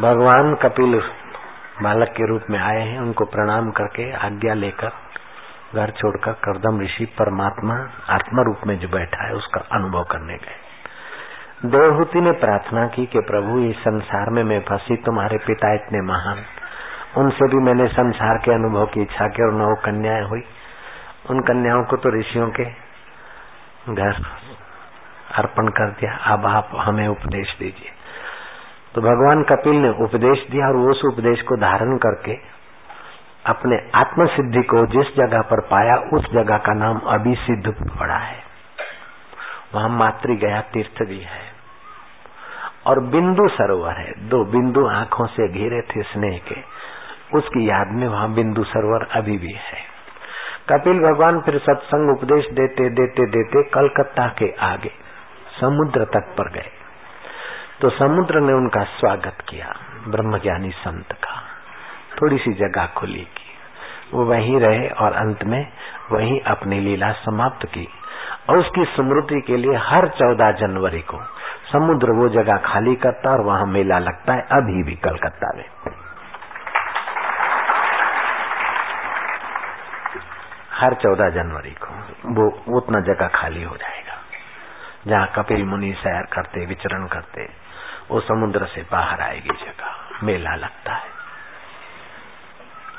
भगवान कपिल बालक के रूप में आए हैं, उनको प्रणाम करके आज्ञा लेकर घर छोड़कर करदम ऋषि परमात्मा आत्मा रूप में जो बैठा है, उसका अनुभव करने गए। देवहूति ने प्रार्थना की कि प्रभु, इस संसार में मैं फंसी, तुम्हारे पिता इतने महान। उनसे भी मैंने संसार के अनुभव की इच्छा की और नौ कन्याएँ हुई। उन कन्याओं को तो ऋषियों के घर अर्पण कर दिया। अब आप हमें उपदेश दीजिए। तो भगवान कपिल ने उपदेश दिया और उस उपदेश को धारण करके अपने आत्म सिद्धि को जिस जगह पर पाया, उस जगह का नाम अभी सिद्ध पड़ा है। वहाँ मातृ गया, तीर्थ भी है। और बिंदु सरोवर है। दो बिंदु आँखों से घिरे थे स्नेह के। उसकी याद में वहाँ बिंदु सरोवर अभी भी है। कपिल भगवान फिर सत्संग उपदेश देते देते देते कलकत्ता के आगे, समुद्र तट पर गए। तो समुद्र ने उनका स्वागत किया, ब्रह्मज्ञानी संत का। थोड़ी सी जगह खुली की। वो वहीं रहे और अंत में वहीं अपनी लीला समाप्त की और उसकी स्मृति के लिए हर चौदह जनवरी को समुद्र वो जगह खाली करता और वहाँ मेला लगता है, अभी भी कलकत्ता में। हर चौदह जनवरी को वो उतना जगह खाली हो जाएगा, जहाँ कपिल मुनि सैर करते, विचरण करते। वो समुद्र से बाहर आएगी जगह। मेला लगता है।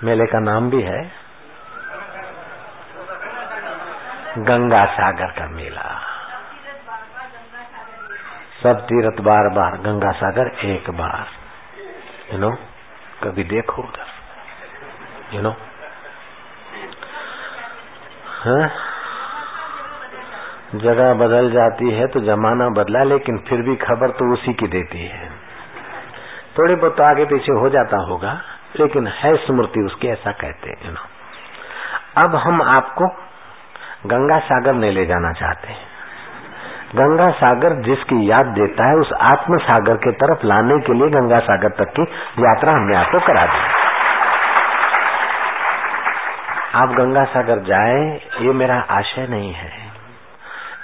मेले का नाम भी है गंगा सागर का मेला। सब तीर्थ बार बार गंगा सागर एक बार। यू नो कभी देखो उधर। यू नो हाँ? जगह बदल जाती है तो जमाना बदला, लेकिन फिर भी खबर तो उसी की देती है। थोड़ी बहुत आगे पीछे हो जाता होगा, लेकिन है स्मृति उसकी, ऐसा कहते हैं अब हम आपको गंगा सागर में ले जाना चाहते हैं। गंगा सागर जिसकी याद देता है, उस आत्म सागर के तरफ़ लाने के लिए गंगा सागर तक की यात्रा हमने आपको करा दी। आप गंगा सागर जाए, ये मेरा आशय नहीं है।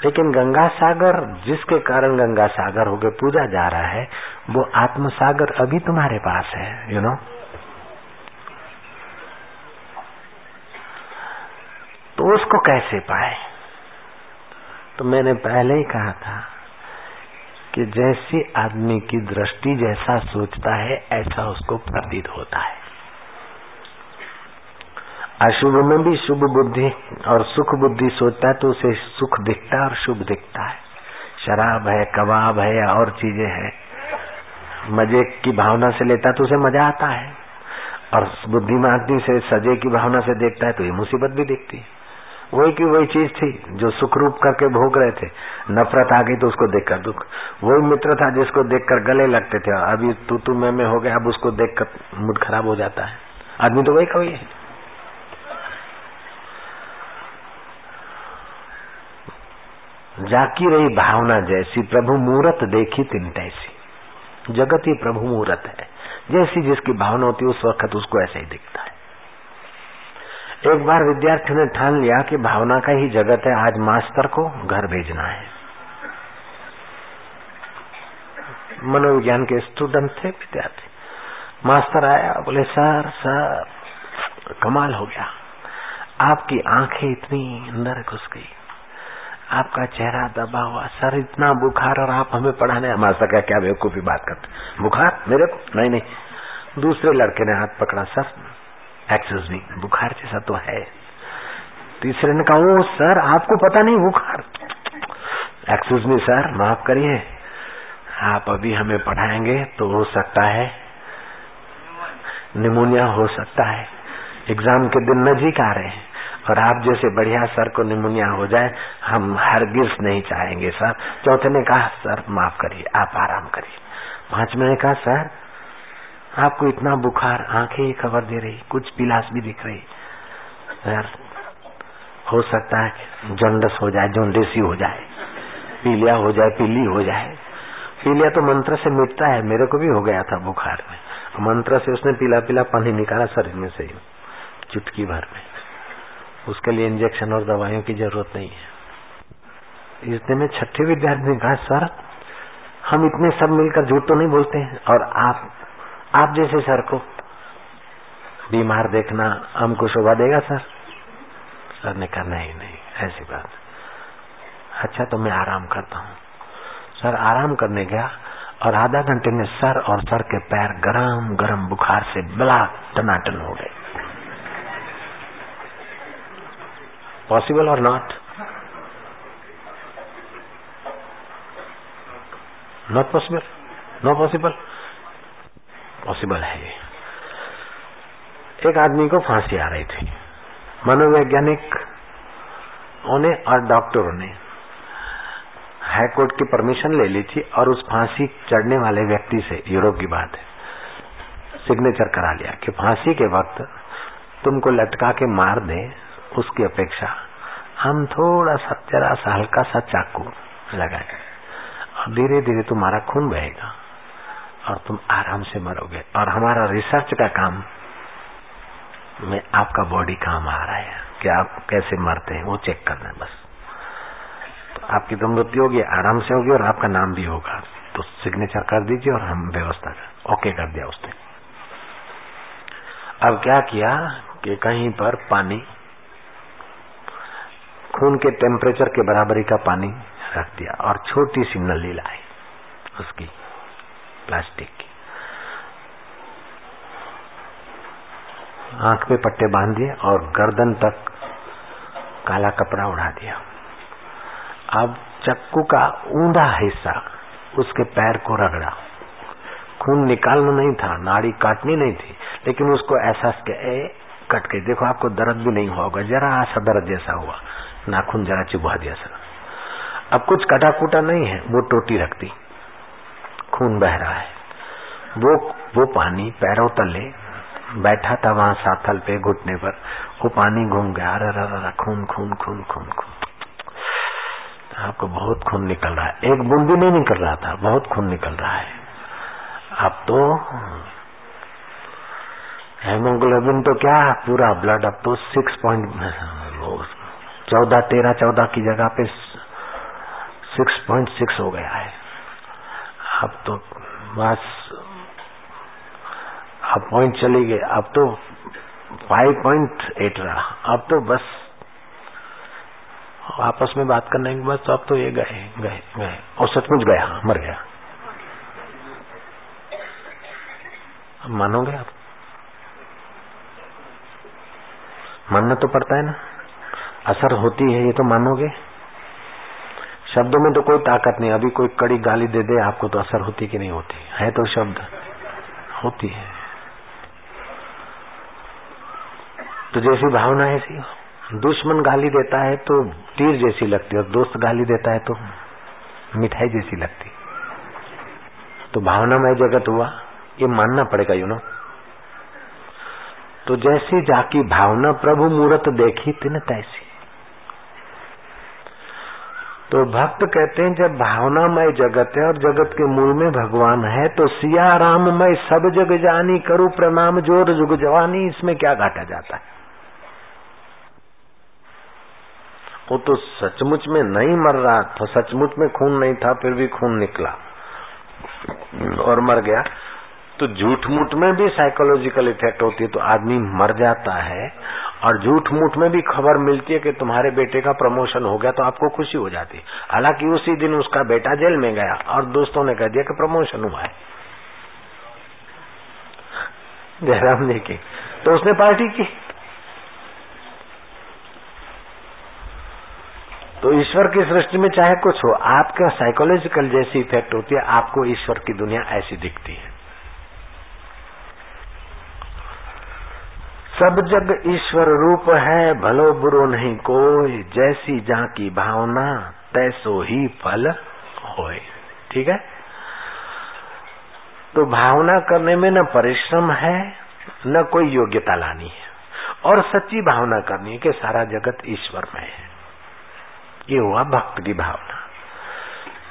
लेकिन गंगा सागर जिसके कारण गंगा सागर हो गए, पूजा जा रहा है, वो आत्म सागर अभी तुम्हारे पास है यू you नो know? तो उसको कैसे पाए तो मैंने पहले ही कहा था कि जैसी आदमी की दृष्टि जैसा सोचता है, ऐसा उसको प्रतीत होता है अशुभ में भी शुभ बुद्धि और सुख बुद्धि सोचता है तो उसे सुख दिखता है और शुभ दिखता है। शराब है, कबाब है और चीज़ें हैं। मज़े की भावना से लेता तो उसे मज़ा आता है। और बुद्धिमान आदमी से सजे की भावना से देखता है तो ये मुसीबत भी दिखती है। वही की वही चीज़ थी जो सुख रूप करके भोग रहे थे। नफरत आ गई तो उसको देखकर दुख। वही मित्र था जिसको देखकर गले लगते थे। अभी तू तू मैं में हो गया, अब उसको देखकर मूड खराब हो जाता है। आदमी तो वही का वही है। जाकी रही भावना जैसी प्रभु मूर्त देखी तिन तैसी। जगत ही प्रभु मूर्त है। जैसी जिसकी भावना होती उस वक्त उसको ऐसे ही दिखता है। एक बार विद्यार्थी ने ठान लिया कि भावना का ही जगत है, आज मास्टर को घर भेजना है। मनोविज्ञान के स्टूडेंट थे विद्यार्थी। मास्टर आया, बोले, सर सर, कमाल हो गया। आपकी आँखें इतनी अंदर घुस गई। आपका चेहरा दबा हुआ सर इतना बुखार और आप हमें पढ़ाने मास्टर क्या क्या बेवकूफ़ी बात करते बुखार? मेरे को? नहीं नहीं। दूसरे लड़के ने हाथ पकड़ा, सर एक्सेस मी बुखार जैसा तो है। तीसरे ने कहा, ओ, सर, आपको पता नहीं, बुखार? एक्सेस मी सर माफ़ करिए। आप अभी हमें पढ़ाएँगे तो हो सकता है, निमोनिया हो सकता है। एग्ज़ाम के दिन नजीक आ रहे हैं। और आप जैसे बढ़िया सर को निमोनिया हो जाए, हम हरगिज नहीं चाहेंगे, सर। चौथे ने कहा, सर, माफ़ करिए, आप आराम करिए। पांचवे ने कहा, सर, आपको इतना बुखार, आँखें ही खबर दे रही, कुछ पिलास भी दिख रही। सर, हो सकता है जॉन्डस हो जाए जोंडेसी हो जाए, पीलिया हो जाए, पीली हो जाए। पीलिया तो मंत्र से मिटता है, मेरे को भी हो गया था बुखार में। मंत्र से उसने पीला पीला पानी निकाला, शरीर में से चुटकी भर में। उसके लिए इंजेक्शन और दवाइयों की ज़रूरत नहीं है। इतने में छठे विद्यार्थी ने कहा, सर, हम इतने सब मिलकर झूठ तो नहीं बोलते हैं, और आप आप जैसे सर को बीमार देखना हमको शोभा देगा, सर? सर ने कहा, नहीं नहीं, ऐसी बात अच्छा तो मैं आराम करता हूँ। सर आराम करने गया, और आधा घंटे में सर और सर के पैर गरम गरम बुखार से बला टनाटन हो गए। पॉसिबल और not not possible no possible possible है. एक आदमी को फांसी आ रही थी। मनोवैज्ञानिक ने और डॉक्टरों ने हाई कोर्ट की परमिशन ले ली थी और उस फांसी चढ़ने वाले व्यक्ति से यूरोप की बात है। सिग्नेचर करा लिया कि फांसी के वक्त तुमको लटका के मार दे उसकी अपेक्षा। हम थोड़ा सा, जरा सा, हल्का सा चाकू लगाए। और धीरे धीरे तुम्हारा खून बहेगा और तुम आराम से मरोगे। और हमारा रिसर्च का काम में आपका बॉडी काम आ रहा है कि आप कैसे मरते हैं, वो चेक करना है बस। तो आपकी तो मृत्यु होगी, आराम से होगी और आपका नाम भी होगा। तो सिग्नेचर कर दीजिए और हम व्यवस्था कर, ओके कर दिया उसने। अब क्या किया कि कहीं पर पानी खून के टेम्परेचर के बराबरी का पानी रख दिया और छोटी सी नली लाई उसकी प्लास्टिक की। आँख में पट्टे बाँध दिए और गर्दन तक काला कपड़ा उड़ा दिया। अब चक्कू का ऊंधा हिस्सा उसके पैर को रगड़ा। खून निकालना नहीं था, नाड़ी काटनी नहीं थी, लेकिन उसको एहसास के ए, कट के देखो, आपको दर्द भी नहीं होगा, जरा सा दर्द जैसा हुआ। नाखून जरा चुभा जैसा अब कुछ कटा कुटा नहीं है, वो टोटी रखती। खून बह रहा है। वो वो पानी पैरों तले बैठा था वहाँ साथल पे घुटने पर। वो पानी घूम गया। अरे खून खून खून खून खून। आपको बहुत खून निकल रहा है। एक बूंद भी नहीं निकल रहा था। बहुत खून निकल रहा है। अब तो हेमोग्लोबिन तो क्या? पूरा ब्लड अब तो सिक्स पॉइंट चौदह, तेरह, चौदह की जगह पे सिक्स पॉइंट सिक्स हो गया है। अब तो बस, अब पॉइंट चली गए अब तो फाइव पॉइंट एट रहा। अब तो बस, आपस में बात करने के बाद तो अब तो ये गए गए गए। और सचमुच गया, मर गया। मानोगे आप? मानना तो पड़ता है ना। असर होती है, ये तो मानोगे? शब्दों में तो कोई ताकत नहीं, अभी कोई कड़ी गाली दे दे, आपको तो असर होती कि नहीं होती? है तो शब्द। होती है। तो जैसी भावना है ऐसी। दुश्मन गाली देता है तो तीर जैसी लगती है और दोस्त गाली देता है तो मिठाई जैसी लगती। तो भावनामय जगत हुआ, ये मानना पड़ेगा यू नो तो जैसी जाकी भावना प्रभु मूर्त देखी, तीन तैसी। तो भक्त कहते हैं, जब भावनामय जगत है और जगत के मूल में भगवान है तो सिया राम मैं सब जग जानी करूँ, प्रणाम ज़ोर जुग जवानी, इसमें क्या घाटा जाता है? वो तो सचमुच में नहीं मर रहा था सचमुच में खून नहीं था, फिर भी खून निकला और मर गया। तो झूठ मूठ में भी साइकोलॉजिकल इफ़ेक्ट होती है तो आदमी मर जाता है और झूठ मूठ में भी खबर मिलती है कि तुम्हारे बेटे का प्रमोशन हो गया तो आपको खुशी हो जाती है। हालाँकि उसी दिन उसका बेटा जेल में गया और दोस्तों ने कह दिया कि प्रमोशन हुआ है। जयराम जी की तो उसने पार्टी की। तो ईश्वर की सृष्टि में चाहे कुछ हो, आपका साइकोलॉजिकल जैसी इफ़ेक्ट होती है, आपको ईश्वर की दुनिया ऐसी दिखती है। सब जग ईश्वर रूप है, भलो बुरो नहीं कोई, जैसी जा की भावना, तैसो ही फल होए। ठीक है? तो भावना करने में न परिश्रम है, न कोई योग्यता लानी है। और सच्ची भावना करनी है कि सारा जगत ईश्वर में है। ये हुआ भक्त की भावना।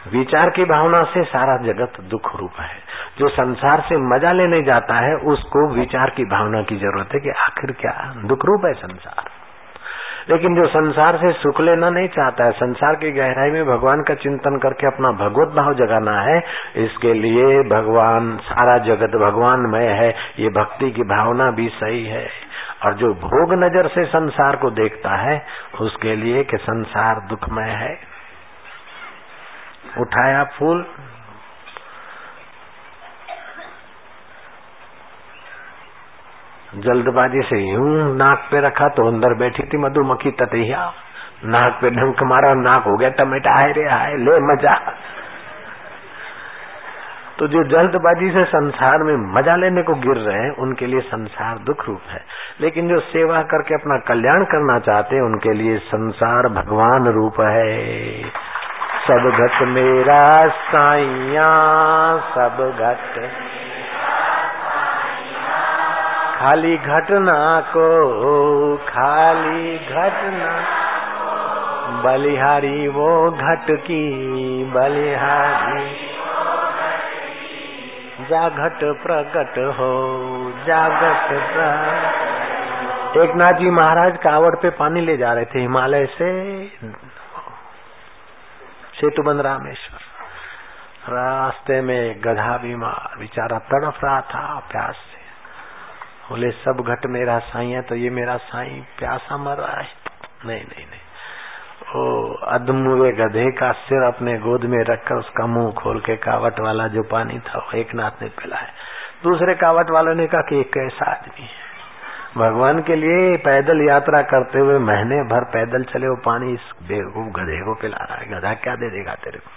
विचार की भावना से सारा जगत दुख रूप है। जो संसार से मज़ा लेने जाता है, उसको विचार की भावना की ज़रूरत है कि आखिर क्या दुख रूप है संसार। लेकिन जो संसार से सुख लेना नहीं चाहता है, संसार की गहराई में भगवान का चिंतन करके अपना भगवत भाव जगाना है, इसके लिए भगवान, सारा जगत भगवानमय है, ये भक्ति की भावना भी सही है। और जो भोग नज़र से संसार को देखता है, उसके लिए कि संसार दुखमय है। उठाया फूल। जल्दबाजी से यूँ नाक पे रखा तो अंदर बैठी थी मधुमक्खी ततिया। नाक पे ढंक मारा, नाक हो गया टमेटा। हाय रे, हाय, ले मज़ा। तो जो जल्दबाजी से संसार में मज़ा लेने को गिर रहे हैं, उनके लिए संसार दुख रूप है। लेकिन जो सेवा करके अपना कल्याण करना चाहते हैं, उनके लिए संसार भगवान रूप है। सब घट मेरा साइया सब घट। खाली घटना को, खाली घटना। बलिहारी वो घट की, बलिहारी। जागट प्रकट हो जागट प्रकट। एक नाथ जी महाराज कावड़ पे पानी ले जा रहे थे हिमालय से। सेतुबंद रामेश्वर। रास्ते में गधा बीमार बेचारा तड़फ रहा था प्यास से। बोले, सब घट मेरा साई है तो ये मेरा साई प्यासा मर रहा है। नहीं नहीं नहीं। ओ अदमुए गधे का सिर अपने गोद में रखकर उसका मुँह खोल के कावट वाला जो पानी था, वो एक नाथ ने पिलाया। दूसरे कावट वालों ने कहा कि एक कैसा आदमी है? भगवान के लिए पैदल यात्रा करते हुए महीने भर पैदल चले, वो पानी इस बेवकूफ़ गधे को पिला रहा है। गधा क्या दे देगा तेरे को?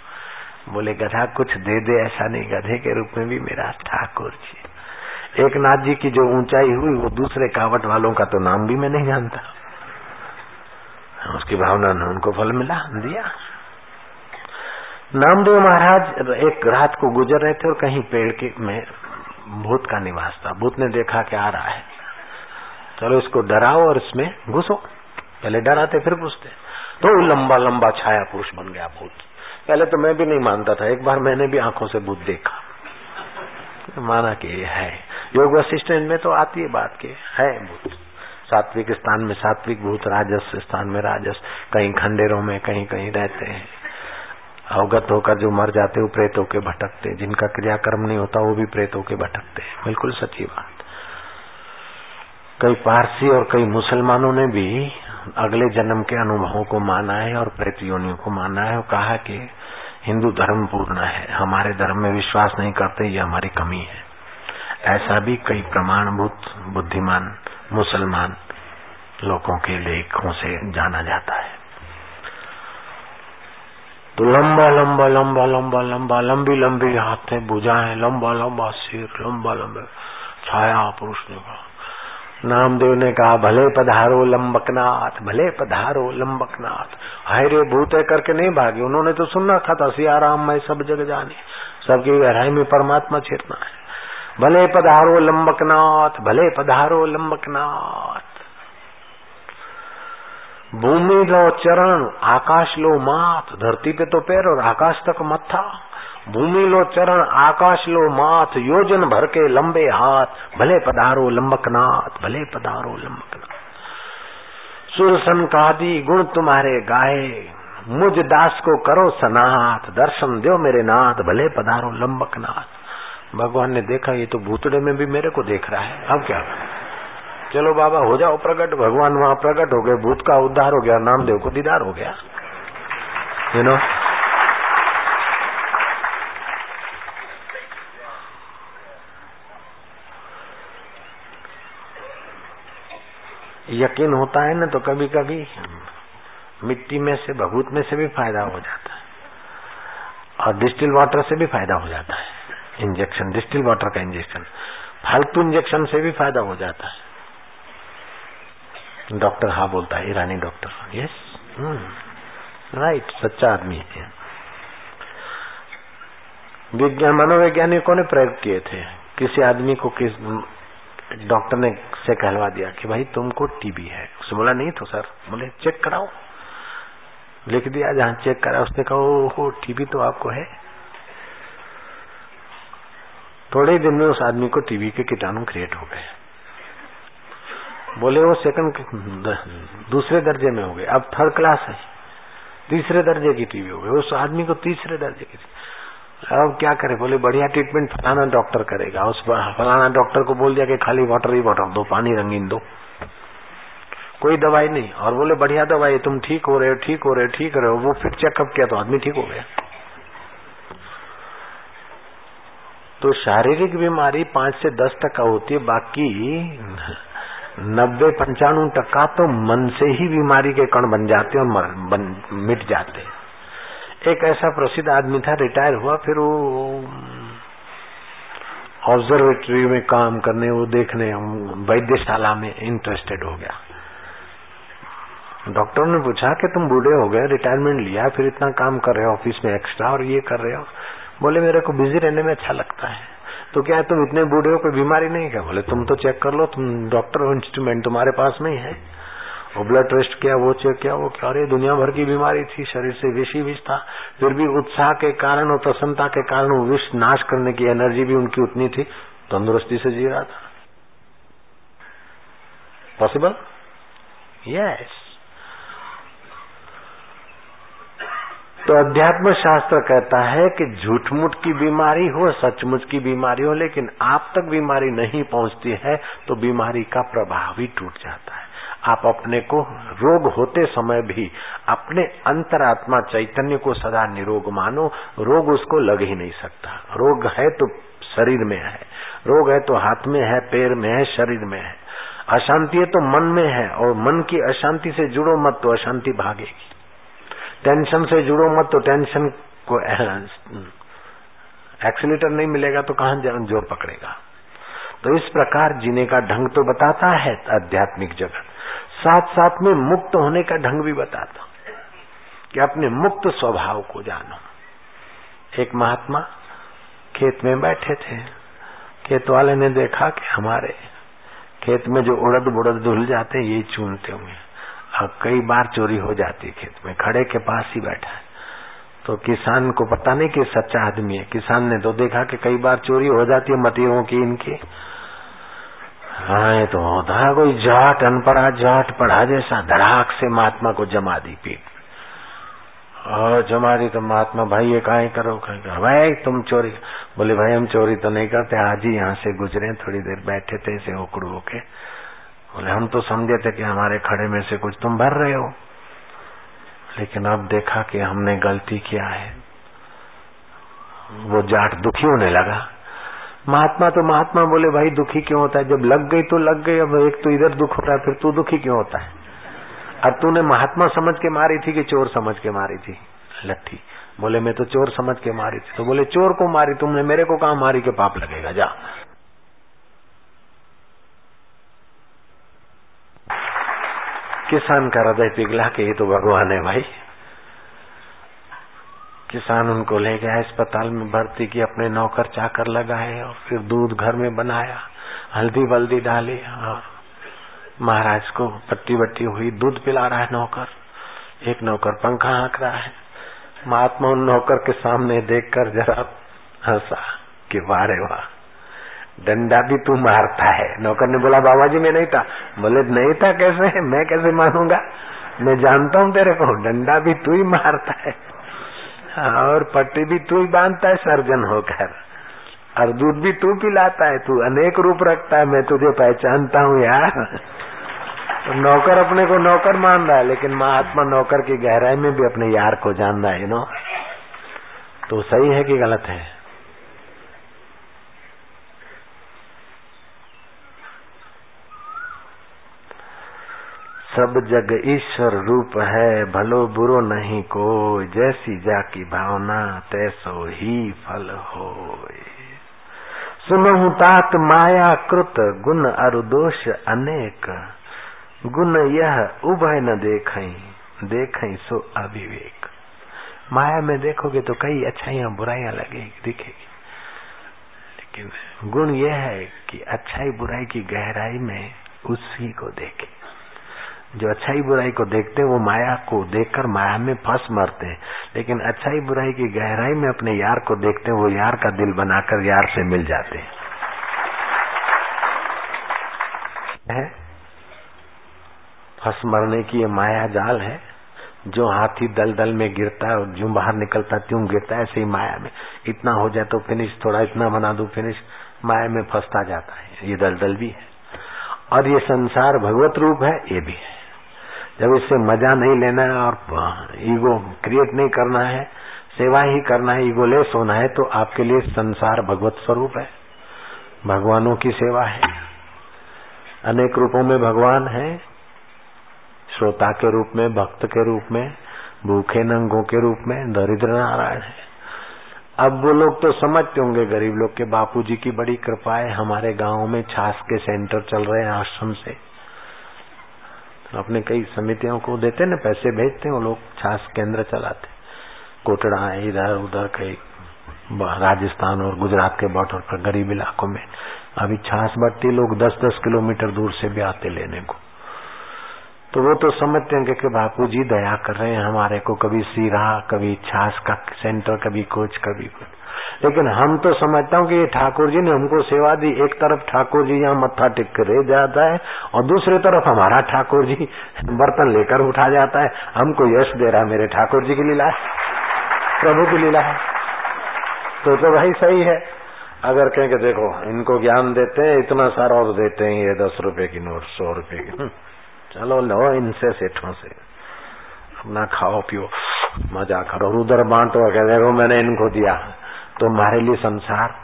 बोले, गधा, कुछ दे दे, ऐसा नहीं। गधे के रूप में भी मेरा ठाकुर जी। एक नाथ जी की जो ऊंचाई हुई, वो दूसरे कावट वालों का तो नाम भी मैं नहीं जानता। उसकी भावना ने उनको फल मिला, दिया। नामदेव महाराज एक रात को गुजर रहे थे और कहीं पेड़ के में भूत का निवास था। भूत ने देखा कि आ रहा है। चलो इसको डराओ और इसमें घुसो। पहले डराते, फिर घुसते। तो लंबा लंबा छाया पुरुष बन गया भूत। पहले तो मैं भी नहीं मानता था, एक बार मैंने भी आँखों से भूत देखा। माना कि है। योग असिस्टेंट में तो आती है बात के है भूत। सात्विक स्थान में सात्विक भूत, राजस स्थान में राजस। कहीं खंडेरों में कहीं कहीं रहते हैं। अवगत होकर जो मर जाते वो प्रेतों के भटकते जिनका क्रियाक्रम नहीं होता, वो भी प्रेतों के भटकते हैं। बिल्कुल सच्ची बात। कई पारसी और कई मुसलमानों ने भी अगले जन्म के अनुभवों को माना है और प्रेत योनियों को माना है और कहा कि हिंदू धर्म पूर्ण है, हमारे धर्म में विश्वास नहीं करते ये हमारी कमी है। ऐसा भी कई प्रमाणभूत, बुद्धिमान, मुसलमान लोगों के लेखों से जाना जाता है। तो लंबा लंबा लंबा लंबा लंबा, लंबी लंबी हाथे बुझाए, लंबा लंबा सिर, लंबा लंबा, छाया पुरुष ने कहा नामदेव ने कहा, भले पधारो लंबकनाथ, भले पधारो लंबकनाथ। हाय रे भूत करके नहीं भागे। उन्होंने तो सुन रखा था सियाराम, मैं सब जग जाने। सबकी गहराई में परमात्मा चेतना है। भले पधारो लंबकनाथ, भले पधारो लंबकनाथ। भूमि लो चरण, आकाश लो माथ धरती पे तो पैर और आकाश तक मत्था। भूमि लो चरण आकाश लो माथ, योजन भर के लंबे हाथ, भले पधारो लंबकनाथ, भले पधारो लंबकनाथ। सुरसन कादी, गुण तुम्हारे गाये मुझ दास को करो सनाथ दर्शन दो मेरे नाथ, भले पधारो लंबकनाथ। भगवान ने देखा, ये तो भूतड़े में भी मेरे को देख रहा है। अब क्या? चलो बाबा, हो जाओ प्रकट भगवान वहाँ प्रकट हो गए, भूत का उद्धार हो गया, नामदेव को दीदार हो गया। यू you नो यकीन होता है ना तो कभी कभी मिट्टी में से भगूत में से भी फ़ायदा हो जाता है। और डिस्टिल वाटर से भी फ़ायदा हो जाता है। इंजेक्शन, डिस्टिल वाटर का इंजेक्शन। फालतू इंजेक्शन से भी फ़ायदा हो जाता है। डॉक्टर हाँ बोलता है, ईरानी डॉक्टर। यस राइट सच्चा आदमी है। विज्ञान, मनोवैज्ञानिकों ने प्रयोग किए थे। किसी आदमी को किस डॉक्टर ने से कहलवा दिया कि भाई तुमको टीबी है। उसने बोला, नहीं तो सर। बोले, चेक कराओ। लिख दिया, जहाँ चेक करा, उसने कहा, ओहो, टीबी तो आपको है। थोड़े दिन में उस आदमी को टीबी के कीटाणु क्रिएट हो गए। बोले, वो सेकंड दूसरे दर्जे में हो गए। अब थर्ड क्लास है। तीसरे दर्जे की टीवी हो गई। उस आदमी को तीसरे दर्जे की अब क्या करे? बोले बढ़िया ट्रीटमेंट फलाना डॉक्टर करेगा। उस फलाना डॉक्टर को बोल दिया कि खाली वाटर ही वाटर दो पानी रंगीन दो। कोई दवाई नहीं। और बोले बढ़िया दवाई तुम ठीक हो रहे हो ठीक हो रहे हो ठीक रहे हो। वो फिर चेकअप किया तो आदमी ठीक हो गया। तो शारीरिक बीमारी पाँच से दस टका होती है बाकी नब्बे पंचानवे टका तो मन से ही बीमारी के कण बन जाते हैं और मर, बन, मिट जाते एक ऐसा प्रसिद्ध आदमी था, रिटायर हुआ, फिर वो ऑब्जर्वेटरी में काम करने, वो देखने, वैद्यशाला में इंटरेस्टेड हो गया। डॉक्टर ने पूछा कि तुम बूढ़े हो गए रिटायरमेंट लिया, फिर इतना काम कर रहे हो ऑफ़िस में एक्स्ट्रा और ये कर रहे हो। बोले, मेरे को बिज़ी रहने में अच्छा लगता है। तो क्या है तुम इतने बूढ़े हो कोई बीमारी नहीं क्या? बोले, तुम तो चेक कर लो, तुम डॉक्टर हो इंस्ट्रूमेंट तुम्हारे पास नहीं है। वो ब्लड टेस्ट किया, वो चेक किया, वो क्या? अरे दुनिया भर की बीमारी थी, शरीर से विष ही विष था। फिर भी उत्साह के कारण और प्रसन्नता के कारण वो विष नाश करने की एनर्जी भी उनकी उतनी थी। तंदुरुस्ती से जी रहा था। पॉसिबल यस तो अध्यात्म शास्त्र कहता है कि झूठमुठ की बीमारी हो, सचमुच की बीमारी हो, लेकिन आप तक बीमारी नहीं पहुँचती है तो बीमारी का प्रभाव ही टूट जाता है। आप अपने को रोग होते समय भी अपने अंतरात्मा चैतन्य को सदा निरोग मानो, रोग उसको लग ही नहीं सकता। रोग है तो शरीर में है, रोग है तो हाथ में है, पैर में है, शरीर में है। अशांति है तो मन में है, और मन की अशांति से जुड़ो मत तो अशांति भागेगी। टेंशन से जुड़ो मत तो टेंशन को एक्सीटर नहीं मिलेगा तो कहाँ ज़ोर पकड़ेगा। तो इस प्रकार जीने का ढंग तो बताता है आध्यात्मिक जगत। साथ साथ में मुक्त होने का ढंग भी बताता हूँ कि अपने मुक्त स्वभाव को जानो। एक महात्मा खेत में बैठे थे। खेत वाले ने देखा कि हमारे खेत में जो उड़द बुड़द धुल जाते ये चूनते हुए। अब कई बार चोरी हो जाती खेत में, खड़े के पास ही बैठा है। तो किसान को पता नहीं कि सच्चा आदमी है। किसान ने तो देखा कि कई बार चोरी हो जाती है मतीरों की, इनकी। हाँ तो होता है, कोई जाट, अनपढ़ा जाट, पढ़ा जैसा धड़ाक से महात्मा को जमा दी पीठ। और जमा दी तो महात्मा, भाई, ये कहा करो, कहीं भाई, तुम चोरी बोले, भाई, हम चोरी तो नहीं करते, आज ही यहाँ से गुजरे थोड़ी देर बैठे थे, ऐसे उकड़ू होके। बोले, हम तो समझे थे कि हमारे खड़े में से कुछ तुम भर रहे हो। लेकिन अब देखा कि हमने गलती किया है। वो जाट दुखी होने लगा। महात्मा तो महात्मा बोले, भाई, दुखी क्यों होता है? जब लग गई तो लग गई, अब एक तो इधर दुख होता है, फिर तू दुखी क्यों होता है? अब तूने महात्मा समझ के मारी थी कि चोर समझ के मारी थी? लट्ठी। बोले, मैं तो चोर समझ के मारी थी। तो बोले, चोर को मारी, तुमने मेरे को कहा मारी के पाप लगेगा? जा। किसान का हृदय पिघला के ये तो भगवान है भाई। किसान उनको ले गया, अस्पताल में भर्ती की अपने नौकर चाकर लगाए और फिर दूध घर में बनाया, हल्दी बल्दी डाली और महाराज को पट्टी बट्टी हुई, दूध पिला रहा है नौकर। एक नौकर पंखा हाँक रहा है। महात्मा उन नौकर के सामने देखकर जरा हंसा कि वाह रे वाह, डंडा भी तू मारता है। नौकर ने बोला बाबा जी मैं नहीं था। बोले, नहीं था कैसे? मैं कैसे मानूँगा? मैं जानता हूँ तेरे को, डंडा भी तू ही मारता है। और पट्टी भी तू ही बांधता है, सर्जन होकर। और दूध भी तू पिलाता है, तू अनेक रूप रखता है, मैं तुझे पहचानता हूँ यार। तो नौकर अपने को नौकर मान रहा है, लेकिन महात्मा नौकर की गहराई में भी अपने यार को जान रहा है नो तो सही है कि गलत है? सब जग ईश्वर रूप है, भलो बुरो नहीं को जैसी जाकी भावना, तैसो ही फल हो सुनहु तात माया कृत गुण अरु दोष अनेक। गुण यह उभय न देख देख सो अविवेक। माया में देखोगे तो कई अच्छाइयाँ बुराइयाँ लगेगी, दिखेगी। लेकिन गुण यह है कि अच्छाई बुराई की गहराई में उसी को देखे। जो अच्छाई बुराई को देखते हैं, वो माया को देखकर माया में फंस मरते हैं। लेकिन अच्छाई बुराई की गहराई में अपने यार को देखते हैं, वो यार का दिल बनाकर यार से मिल जाते हैं। फंस मरने की ये माया जाल है। जो हाथी दल दल में गिरता है और जो बाहर निकलता, त्यों गिरता है, ऐसे ही माया में। इतना हो जाए तो फिनिश, थोड़ा इतना बना दू, फिनिश, माया में फंसता जाता है। ये दलदल भी है। और ये संसार भगवत रूप है, ये भी है। जब इससे मज़ा नहीं लेना है और ईगो क्रिएट नहीं करना है, सेवा ही करना है, ईगोलेस होना है तो आपके लिए संसार भगवत स्वरूप है। भगवानों की सेवा है। अनेक रूपों में भगवान है। श्रोता के रूप में, भक्त के रूप में, भूखे नंगों के रूप में, दरिद्र नारायण है। अब वो लोग तो समझते होंगे, गरीब लोग के बापूजी की बड़ी कृपा है, हमारे गाँव में छाछ के सेंटर चल रहे हैं आश्रम से। अपने कई समितियों को देते ना पैसे भेजते हैं, वो लोग छाछ केंद्र चलाते कोटड़ा इधर उधर कई राजस्थान और गुजरात के बॉर्डर पर गरीब इलाकों में। अभी छाछ बट्टी लोग दस दस किलोमीटर दूर से भी आते लेने को। तो वो तो समझते हैं कि बापू जी दया कर रहे हैं हमारे को, कभी सीरा, कभी छाछ का सेंटर, कभी कुछ कभी कुछ। लेकिन हम तो समझता हूँ कि ये ठाकुर जी ने हमको सेवा दी। एक तरफ़ ठाकुर जी यहाँ मत्था टिक कर रह जाता है और दूसरी तरफ़ हमारा ठाकुर जी बर्तन लेकर उठा जाता है। हमको यश दे रहा है मेरे ठाकुर जी की लीला है। प्रभु की लीला है। तो तो भाई सही है। अगर कहें कि देखो, इनको ज्ञान देते हैं, इतना सारा और देते हैं ये दस रुपए की नोट, सौ रुपए की। चलो लो इनसे सेठों से। अपना खाओ पियो, मज़ा करो। उधर बांटो क्या देखो मैंने इनको दिया। तो हमारे लिए संसार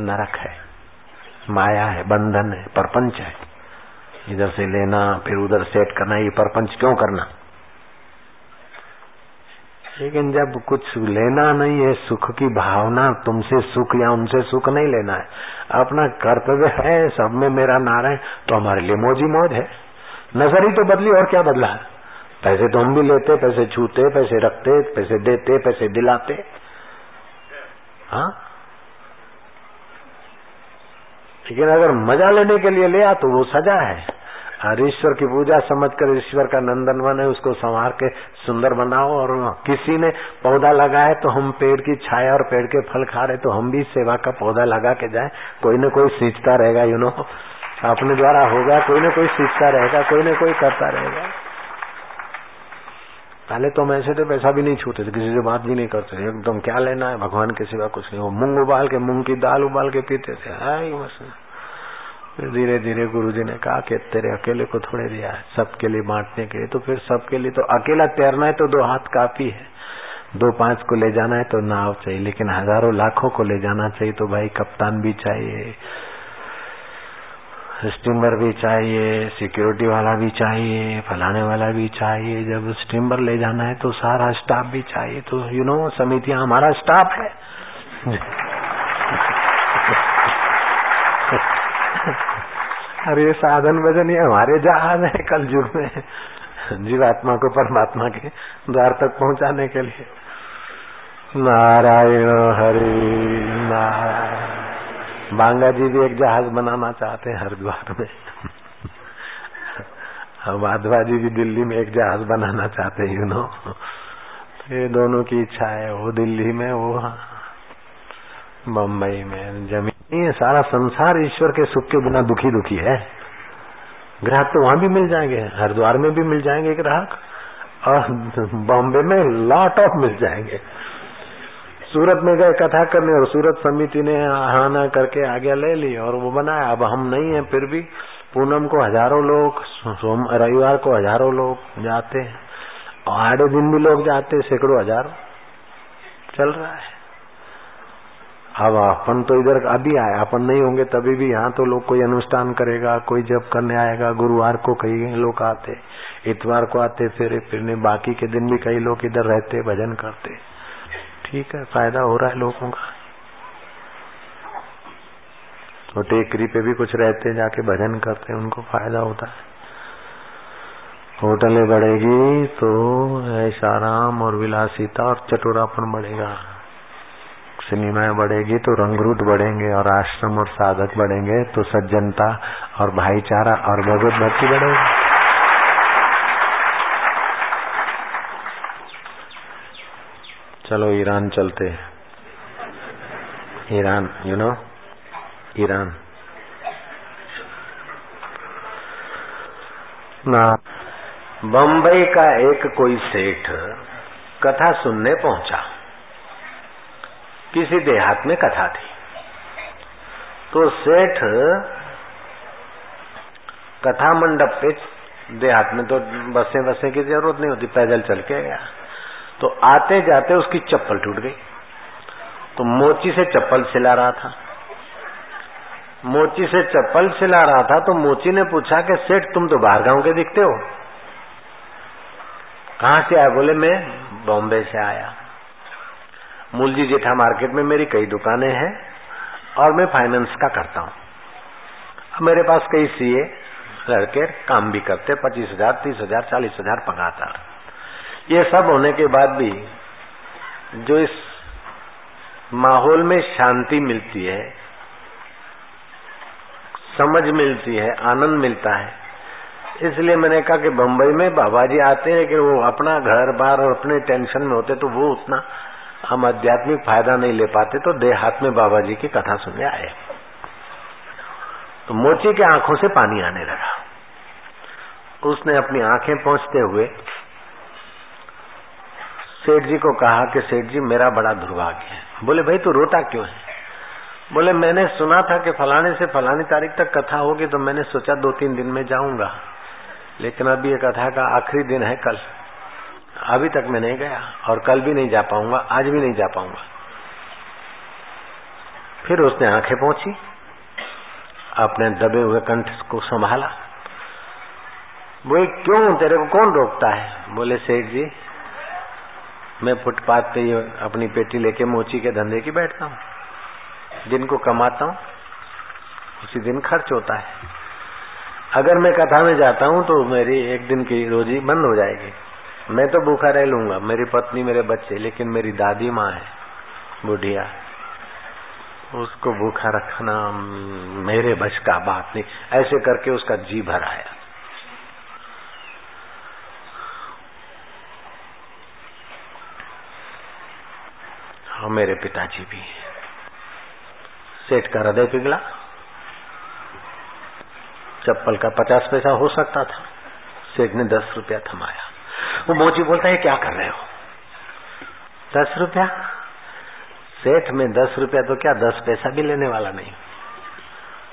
नरक है, माया है, बंधन है, परपंच है। इधर से लेना, फिर उधर सेट करना, ये परपंच क्यों करना? लेकिन जब कुछ लेना नहीं है, सुख की भावना तुमसे सुख या उनसे सुख नहीं लेना है। अपना कर्तव्य है, सब में मेरा नारायण तो हमारे लिए मौजी मौज है। नज़र ही तो बदली, और क्या बदला? है पैसे तो हम भी लेते, पैसे छूते, पैसे रखते, पैसे देते, पैसे दिलाते। हाँ? लेकिन अगर मज़ा लेने के लिए लिया तो वो सजा है। और ईश्वर की पूजा समझकर ईश्वर का नंदन बने उसको संवार के सुंदर बनाओ, और किसी ने पौधा लगाए तो हम पेड़ की छाया और पेड़ के फल खा रहे तो हम भी सेवा का पौधा लगा के जाए। कोई न कोई सींचता रहेगा यू नो अपने द्वारा होगा, कोई न कोई सीखता रहेगा, कोई ना कोई करता रहेगा। पहले तो हम ऐसे थे पैसा भी नहीं छूटे थे, किसी से बात भी नहीं करते एकदम क्या लेना है, भगवान के सिवा कुछ नहीं। वो मूंग उबाल के, मूंग की दाल उबाल के पीते थे। बस फिर धीरे धीरे गुरु जी ने कहा कि तेरे अकेले को थोड़े दिया है, सबके लिए बांटने के लिए। तो फिर सबके लिए तो अकेला तैरना है तो दो हाथ काफ़ी है। दो पाँच को ले जाना है तो नाव चाहिए, लेकिन हज़ारों लाखों को ले जाना चाहिए तो भाई कप्तान भी चाहिए। स्टीमर भी चाहिए, सिक्योरिटी वाला भी चाहिए, फलाने वाला भी चाहिए। जब स्टीमर ले जाना है तो सारा स्टाफ भी चाहिए। तो यू नो समितियाँ हमारा स्टाफ है। अरे साधन वज़न ये हमारे जहाज़ है कल युग में। जीवात्मा को परमात्मा के द्वार तक पहुँचाने के लिए। नारायण हरि नारायण। बांगा जी भी एक जहाज़ बनाना चाहते हैं हरिद्वार में। माधवा जी भी दिल्ली में एक जहाज़ बनाना चाहते हैं यू नो ये दोनों की इच्छा है, वो दिल्ली में, वो बम्बई में, ज़मीन। ये सारा संसार ईश्वर के सुख के बिना दुखी दुखी है। ग्राहक तो वहाँ भी मिल जाएँगे, हरिद्वार में भी मिल जाएँगे ग्राहक, और बॉम्बे में लॉट ऑफ़ मिल जाएँगे। सूरत में गए, कथा करने, और सूरत समिति ने आहाना करके आज्ञा ले ली, और वो बनाया। अब हम नहीं है, फिर भी पूनम को हज़ारों लोग सोम, रविवार को हज़ारों लोग जाते हैं, और आधे दिन भी लोग जाते हैं, सैकड़ों हज़ार चल रहा है। अब अपन तो इधर अभी आए, अपन नहीं होंगे तभी भी यहाँ तो लोग कोई अनुष्ठान करेगा, कोई जब करने आएगा, गुरुवार को कई लोग आते, इतवार को आते, फिर फिर बाकी के दिन भी कई लोग इधर रहते, भजन करते। ठीक है, फ़ायदा हो रहा है लोगों का। तो टेकरी पे भी कुछ रहते जाके भजन करते उनको फ़ायदा होता है। होटलें बढ़ेगी तो ऐसा आराम और विलासिता और चटोरापन बढ़ेगा। सिनेमाएँ बढ़ेगी तो रंगरूट बढ़ेंगे और आश्रम और साधक बढ़ेंगे तो सज्जनता और भाईचारा और भगवत भक्ति बढ़ेगी। चलो ईरान चलते ईरान यू नो ईरान। ना। बम्बई का एक कोई सेठ कथा सुनने पहुँचा। किसी देहात में कथा थी। तो सेठ कथा मंडप पे, देहात में तो बसे बसें की ज़रूरत नहीं होती, पैदल चल के गया। तो आते जाते उसकी चप्पल टूट गई। तो मोची से चप्पल सिला रहा था। मोची से चप्पल सिला रहा था तो मोची ने पूछा कि, सेठ, तुम तो बाहर गाँव के दिखते हो। कहा से आया बोले, मैं बॉम्बे से आया। मूलजी जेठा मार्केट में मेरी कई दुकानें हैं और मैं फाइनेंस का करता हूँ। अब मेरे पास कई सीए, लड़के, काम भी करते, पच्चीस हज़ार, तीस हज़ार, चालीस हज़ार पगाता ये सब होने के बाद भी जो इस माहौल में शांति मिलती है, समझ मिलती है, आनंद मिलता है, इसलिए मैंने कहा कि बम्बई में बाबा जी आते हैं, लेकिन वो अपना घर बार और अपने टेंशन में होते तो वो उतना हम आध्यात्मिक फ़ायदा नहीं ले पाते तो देहात में बाबा जी की कथा सुनने आए। तो मोची के आँखों से पानी आने लगा। उसने अपनी आँखें पहुँचते हुए सेठ जी को कहा कि सेठ जी मेरा बड़ा दुर्भाग्य है। बोले, भाई, तू रोता क्यों है? बोले, मैंने सुना था कि फलाने से फलानी तारीख तक कथा होगी तो मैंने सोचा दो तीन दिन में जाऊँगा। लेकिन अभी ये कथा का आखिरी दिन है कल। अभी तक मैं नहीं गया और कल भी नहीं जा पाऊँगा, आज भी नहीं जा पाऊँगा। फिर उसने आँखें पहुँची अपने दबे हुए कंठ को संभाला। बोले, क्यों? तेरे को कौन रोकता है? बोले सेठ जी मैं फुटपाथ पे अपनी पेटी लेके मोची के धंधे की बैठता हूँ। दिन को कमाता हूँ, उसी दिन खर्च होता है। अगर मैं कथा में जाता हूँ तो मेरी एक दिन की रोजी बंद हो जाएगी। मैं तो भूखा रह लूँगा, मेरी पत्नी, मेरे बच्चे, लेकिन मेरी दादी माँ है, बुढ़िया। उसको भूखा रखना मेरे बस का बात नहीं। ऐसे करके उसका जी भर मेरे पिताजी भी। सेठ का हृदय पिघला। चप्पल का पचास पैसा हो सकता था। सेठ ने दस रुपया थमाया। वो मोची बोलता है, क्या कर रहे हो? दस रुपया? सेठ में दस रुपया तो क्या दस पैसा भी लेने वाला नहीं?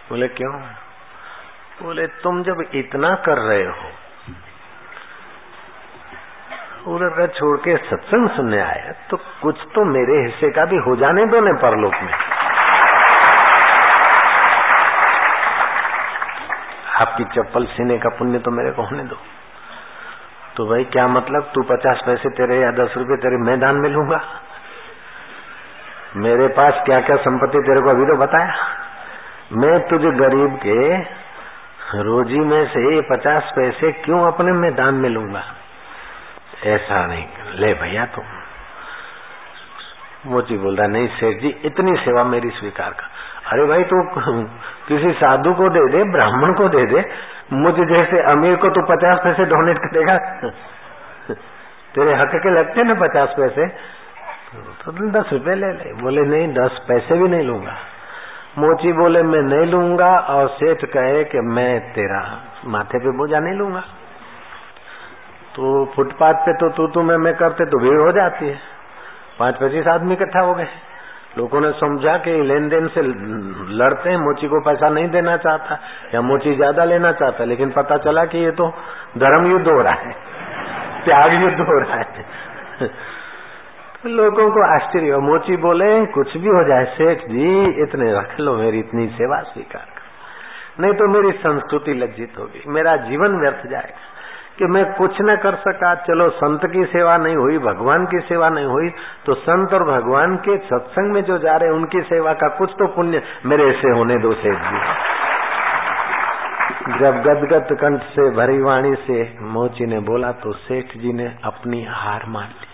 बोले, क्यों? बोले, तुम जब इतना कर रहे हो उधर का छोड़ के सत्संग सुनने आया तो कुछ तो मेरे हिस्से का भी हो जाने दो ने परलोक में। आपकी चप्पल सीने का पुण्य तो मेरे को होने दो। तो भाई, क्या मतलब? तू पचास पैसे तेरे या दस रुपए तेरे मैदान में लूँगा। मेरे पास क्या क्या संपत्ति तेरे को अभी तो बताया। मैं तुझे गरीब के रोजी में से पचास पैसे क्यों अपने मैदान में लूँगा? ऐसा नहीं ले भैया तुम मोची बोल रहा नहीं, सेठ जी, इतनी सेवा मेरी स्वीकार कर। अरे भाई, तू किसी साधु को दे दे, ब्राह्मण को दे दे। मुझे जैसे अमीर को तू पचास पैसे डोनेट करेगा। तेरे हक के लगते ना पचास पैसे? तो दस रुपए ले ले। बोले, नहीं, दस पैसे भी नहीं लूँगा। मोची बोले, मैं नहीं लूँगा। और सेठ कहे कि, मैं तेरा माथे पे बोझा नहीं लूँगा। तो फुटपाथ पे तो तू तू मैं मैं करते तो भीड़ हो जाती है। पाँच पच्चीस आदमी इकट्ठा हो गए। लोगों ने समझा कि लेन देन से लड़ते हैं, मोची को पैसा नहीं देना चाहता या मोची ज़्यादा लेना चाहता लेकिन पता चला कि ये तो धर्म युद्ध हो रहा है, त्याग युद्ध हो रहा है। तो लोगों को आश्चर्य मोची बोले, कुछ भी हो जाए, सेठ जी, इतने रख लो, मेरी इतनी सेवा स्वीकार कर नहीं तो मेरी संस्कृति लज्जित होगी, मेरा जीवन व्यर्थ जाएगा। कि मैं कुछ न कर सका। चलो, संत की सेवा नहीं हुई, भगवान की सेवा नहीं हुई तो संत और भगवान के सत्संग में जो जा रहे उनकी सेवा का कुछ तो पुण्य मेरे से होने दो, सेठ जी। जब गदगद कंठ से, भरी वाणी से मोची ने बोला तो सेठ जी ने अपनी हार मान ली।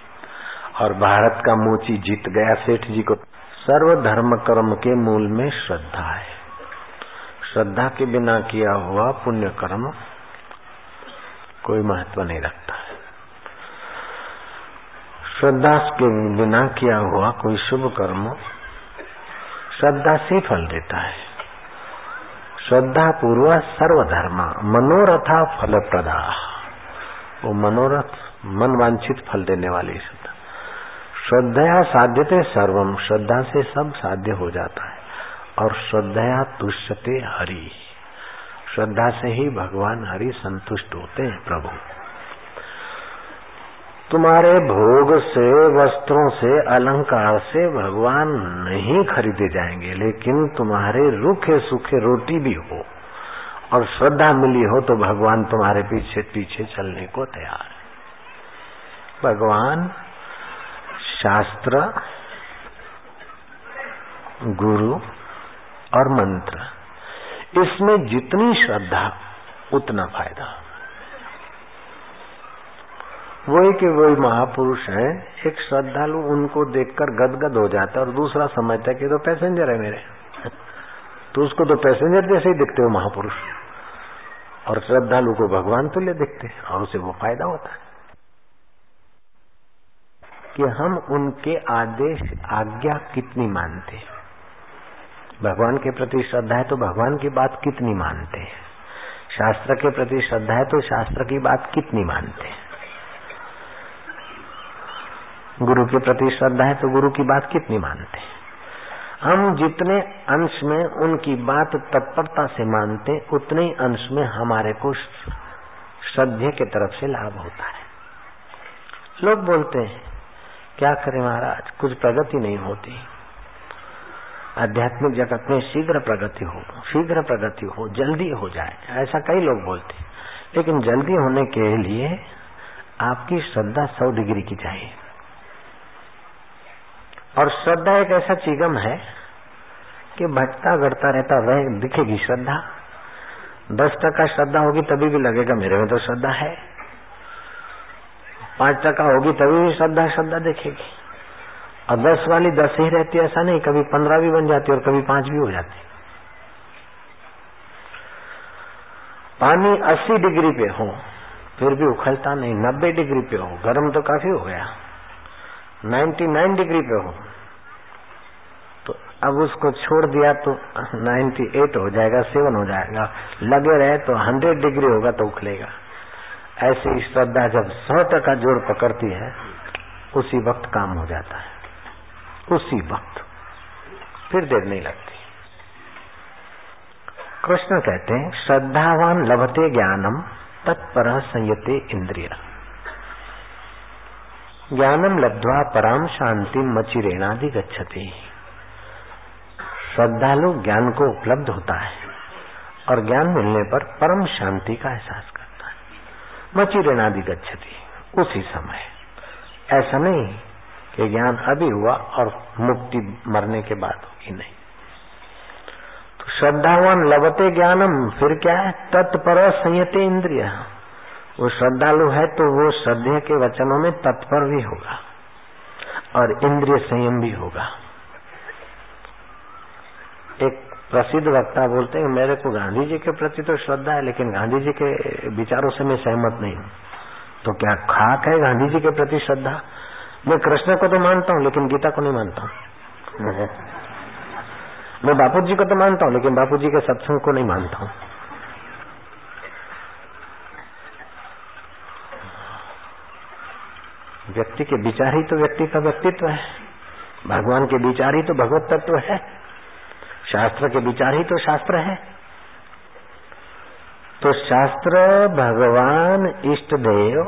और भारत का मोची जीत गया, सेठ जी को। सर्व धर्म कर्म के मूल में श्रद्धा है। श्रद्धा के बिना किया हुआ पुण्य कर्म कोई महत्व नहीं रखता। श्रद्धा के बिना किया हुआ कोई शुभ कर्म श्रद्धा से फल देता है। श्रद्धा पूर्व सर्वधर्म, मनोरथा फल प्रदा वो मनोरथ मन वांछित फल देने वाली श्रद्धा। श्रद्धया साध्यते सर्वम, श्रद्धा से सब साध्य हो जाता है। और श्रद्धया तुष्यते हरि। श्रद्धा से ही भगवान हरि संतुष्ट होते हैं, प्रभु। तुम्हारे भोग से, वस्त्रों से, अलंकार से भगवान नहीं खरीदे जाएँगे, लेकिन तुम्हारे रूखे सूखे रोटी भी हो और श्रद्धा मिली हो तो भगवान तुम्हारे पीछे पीछे चलने को तैयार है। भगवान, शास्त्र, गुरु और मंत्र इसमें जितनी श्रद्धा, उतना फ़ायदा। वही के वही महापुरुष हैं, एक श्रद्धालु उनको देखकर गदगद हो जाता है और दूसरा समझता है कि तो पैसेंजर है मेरे। तो उसको तो पैसेंजर जैसे ही दिखते हो महापुरुष। और श्रद्धालु को भगवान तुल्य दिखते हैं, और उसे वो फ़ायदा होता है। कि हम उनके आदेश, आज्ञा कितनी मानते हैं? भगवान के प्रति श्रद्धा है तो भगवान की बात कितनी मानते हैं? शास्त्र के प्रति श्रद्धा है तो शास्त्र की बात कितनी मानते हैं? गुरु के प्रति श्रद्धा है तो गुरु की बात कितनी मानते हैं? हम जितने अंश में उनकी बात तत्परता से मानते, उतने ही अंश में हमारे को श्रद्धे के तरफ़ से लाभ होता है। लोग बोलते हैं, क्या करें महाराज? कुछ प्रगति नहीं होती। आध्यात्मिक जगत में शीघ्र प्रगति हो, शीघ्र प्रगति हो, जल्दी हो जाए, ऐसा कई लोग बोलते लेकिन जल्दी होने के लिए आपकी श्रद्धा सौ डिग्री की चाहिए। और श्रद्धा एक ऐसा चिगम है कि भटता घटता रहता वह दिखेगी श्रद्धा। दस टका श्रद्धा होगी तभी भी लगेगा, मेरे में तो श्रद्धा है। पाँच टका होगी तभी भी श्रद्धा श्रद्धा दिखेगी। और दस वाली दस ही रहती है, ऐसा नहीं, कभी पंद्रह भी बन जाती और कभी पाँच भी हो जाती पानी अस्सी डिग्री पे हो, फिर भी उखलता नहीं, नब्बे डिग्री पे हो, गर्म तो काफ़ी हो गया। 99 डिग्री पे हो तो अब उसको छोड़ दिया तो 98 हो जाएगा, सेवन हो जाएगा। लगे रहे तो 100 डिग्री होगा तो उखलेगा। ऐसी श्रद्धा जब सौ टका जोड़ पकड़ती है, उसी वक्त काम हो जाता है। उसी वक्त फिर देर नहीं लगती। कृष्ण कहते हैं, श्रद्धावान लभते ज्ञानम, तत्पर संयते इंद्रिय। ज्ञानम लब्धवा पराम शांति मचिरेणादि गच्छति। श्रद्धालु ज्ञान को उपलब्ध होता है और ज्ञान मिलने पर परम शांति का एहसास करता है। मचिरेणादि गच्छति, उसी समय। ऐसा नहीं कि ज्ञान अभी हुआ और मुक्ति मरने के बाद होगी नहीं। तो श्रद्धावान लवते ज्ञानम, फिर क्या है? तत्पर संयते इंद्रिय। वो श्रद्धालु है तो वो श्रद्धे के वचनों में तत्पर भी होगा और इंद्रिय संयम भी होगा। एक प्रसिद्ध वक्ता बोलते हैं, मेरे को गांधी जी के प्रति तो श्रद्धा है, लेकिन गांधी जी के विचारों से मैं सहमत नहीं हूँ। तो क्या खाक है गांधी जी के प्रति श्रद्धा? मैं कृष्ण को तो मानता हूँ, लेकिन गीता को नहीं मानता हूँ। मैं बापू जी को तो मानता हूँ, लेकिन बापू जी के सत्संग को नहीं मानता हूँ। व्यक्ति के विचार ही तो व्यक्ति का व्यक्तित्व है। भगवान के विचार ही तो भगवत तत्व है। शास्त्र के विचार ही तो शास्त्र है। तो शास्त्र, भगवान, इष्ट देव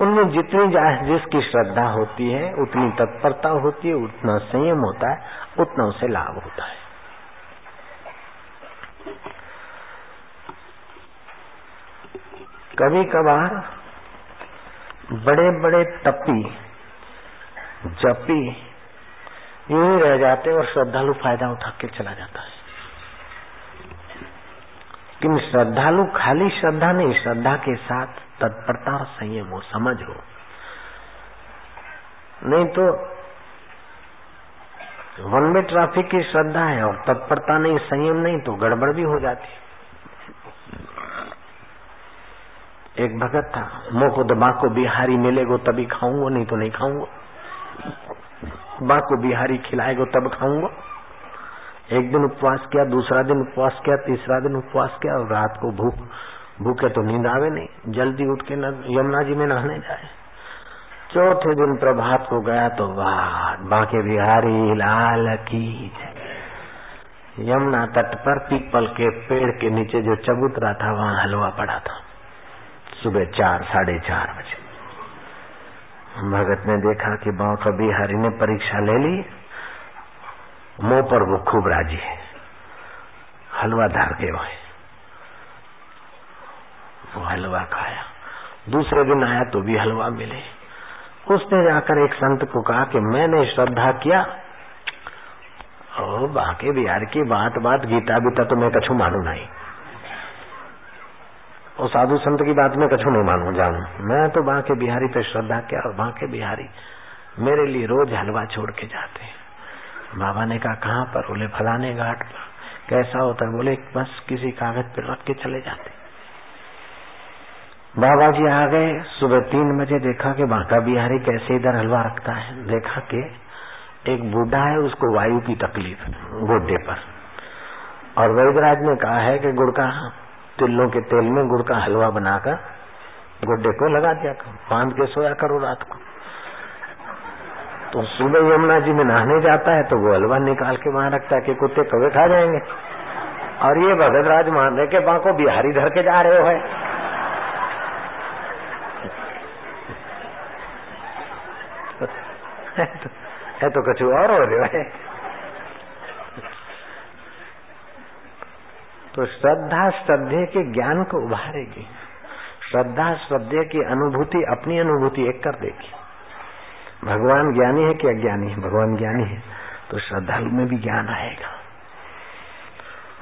उनमें जितनी जिसकी श्रद्धा होती है, उतनी तत्परता होती है, उतना संयम होता है, उतना उसे लाभ होता है। कभी कभार बड़े बड़े तपी जपी यूँ ही रह जाते और श्रद्धालु फ़ायदा उठा के चला जाता है। लेकिन श्रद्धालु खाली श्रद्धा नहीं, श्रद्धा के साथ तत्परता और संयम हो, समझ हो। नहीं तो वन में ट्रैफ़िक की श्रद्धा है और तत्परता नहीं, संयम नहीं तो गड़बड़ भी हो जाती एक भगत था मोको तो बाको बिहारी मिलेगो तभी खाऊँगा, नहीं तो नहीं खाऊँगा। बाको बिहारी खिलाएगो तब खाऊँगा। एक दिन उपवास किया, दूसरा दिन उपवास किया, तीसरा दिन उपवास किया, और रात को भूख भूखे तो नींद आवे नहीं। जल्दी उठ के यमुना जी में नहाने जाए। चौथे दिन प्रभात को गया तो वाह, बाके बिहारी, लाल की यमुना तट पर पीपल के पेड़ के नीचे जो चबूतरा था, वहाँ हलवा पड़ा था। सुबह चार, साढ़े चार बजे। भगत ने देखा कि बाबा बिहारी ने परीक्षा ले ली। मुँह पर वो खूब राज़ी है। हलवा धार के हुए वो हलवा खाया। दूसरे दिन आया तो भी हलवा मिले। उसने जाकर एक संत को कहा कि मैंने श्रद्धा किया। ओ, बाके बिहार की बात बात, गीता बीता तो मैं कछु मानू नहीं। और साधु संत की बात में कछु नहीं मानू, जानू। मैं तो बांके बिहारी पे श्रद्धा किया और बांके बिहारी मेरे लिए रोज हलवा छोड़ के जाते बाबा ने कहाँ पर? बोले, फलाने घाट पर। कैसा होता है? बोले, बस किसी कागज़ पर रख के चले जाते बाबा जी आ गए, सुबह तीन बजे देखा कि बांका बिहारी कैसे इधर हलवा रखता है। देखा कि एक बूढ़ा है, उसको वायु की तकलीफ़ गोड्डे पर। और वैदराज ने कहा है कि गुड़ का, तिल्लों के तेल में गुड़ का हलवा बनाकर गोड्डे को लगा दिया करो, बाँध के सोया करो रात को। तो सुबह यमुना जी में नहाने जाता है तो वो हलवा निकाल के वहाँ रखता है कि कुत्ते कवे खा जाएँगे। और ये भगत राज मान रहे के बाको बिहारी धर के जा रहे हो है। है तो कुछ और हो रहे है तो श्रद्धा श्रद्धे के ज्ञान को उभारेगी। श्रद्धा श्रद्धे की अनुभूति, अपनी अनुभूति एक कर देगी। भगवान ज्ञानी है कि अज्ञानी है? भगवान ज्ञानी है। तो श्रद्धालु में भी ज्ञान आएगा।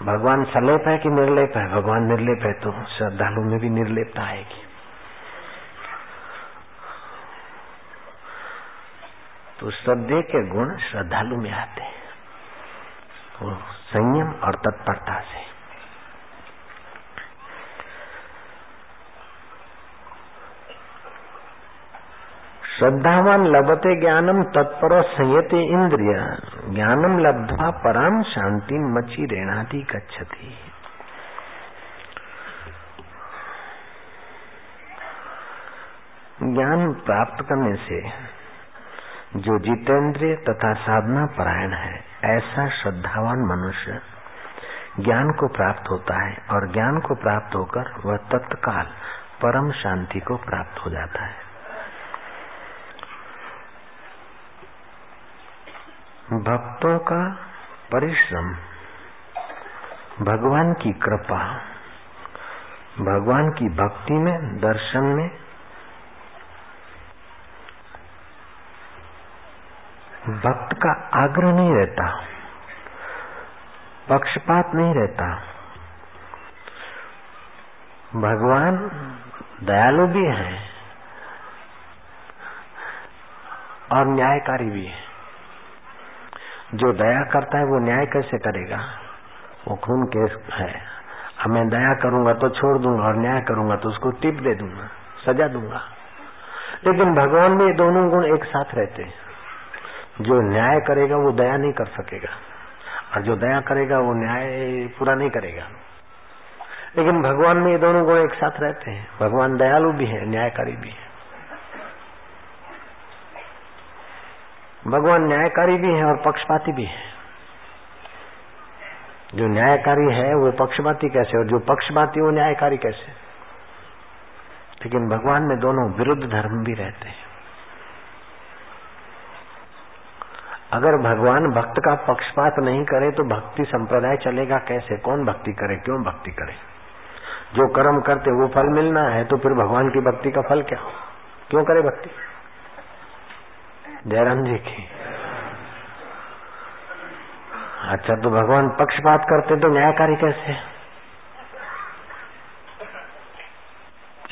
भगवान सलेप है कि निर्लेप है? भगवान निर्लेप है तो श्रद्धालु में भी निर्लेपता आएगी। तो श्रद्धे के गुण श्रद्धालु में आते हैं। वो संयम और तत्परता से। श्रद्धावान लभते ज्ञानम तत्पर संयते इंद्रिय। ज्ञानम लब्धवा पराम शांति मची रेणाती गच्छति। ज्ञान प्राप्त करने से जो जितेंद्रिय तथा साधना परायण है, ऐसा श्रद्धावान मनुष्य ज्ञान को प्राप्त होता है और ज्ञान को प्राप्त होकर वह तत्काल परम शांति को प्राप्त हो जाता है। भक्तों का परिश्रम, भगवान की कृपा, भगवान की भक्ति में, दर्शन में भक्त का आग्रह नहीं रहता। पक्षपात नहीं रहता। भगवान दयालु भी है और न्यायकारी भी है। जो दया करता है वो न्याय कैसे करेगा? वो खून केस है। अब मैं दया करूँगा तो छोड़ दूँगा और न्याय करूँगा तो उसको टिप दे दूँगा, सजा दूँगा। लेकिन भगवान में दोनों गुण एक साथ रहते हैं। जो न्याय करेगा वो दया नहीं कर सकेगा। और जो दया करेगा वो न्याय पूरा नहीं करेगा। लेकिन भगवान में ये दोनों गुण एक साथ रहते हैं। भगवान दयालु भी है, न्यायकारी भी है। भगवान न्यायकारी भी है और पक्षपाती भी है। जो न्यायकारी है, वो पक्षपाती कैसे? और जो पक्षपाती वो न्यायकारी कैसे? लेकिन भगवान में दोनों विरुद्ध धर्म भी रहते हैं। अगर भगवान भक्त का पक्षपात नहीं करे तो भक्ति संप्रदाय चलेगा कैसे? कौन भक्ति करे? क्यों भक्ति करे? जो कर्म करते वो फल मिलना है तो फिर भगवान की भक्ति का फल क्या? हो क्यों करे भक्ति? जयराम जी की। अच्छा तो भगवान पक्षपात करते तो न्यायकारी कैसे?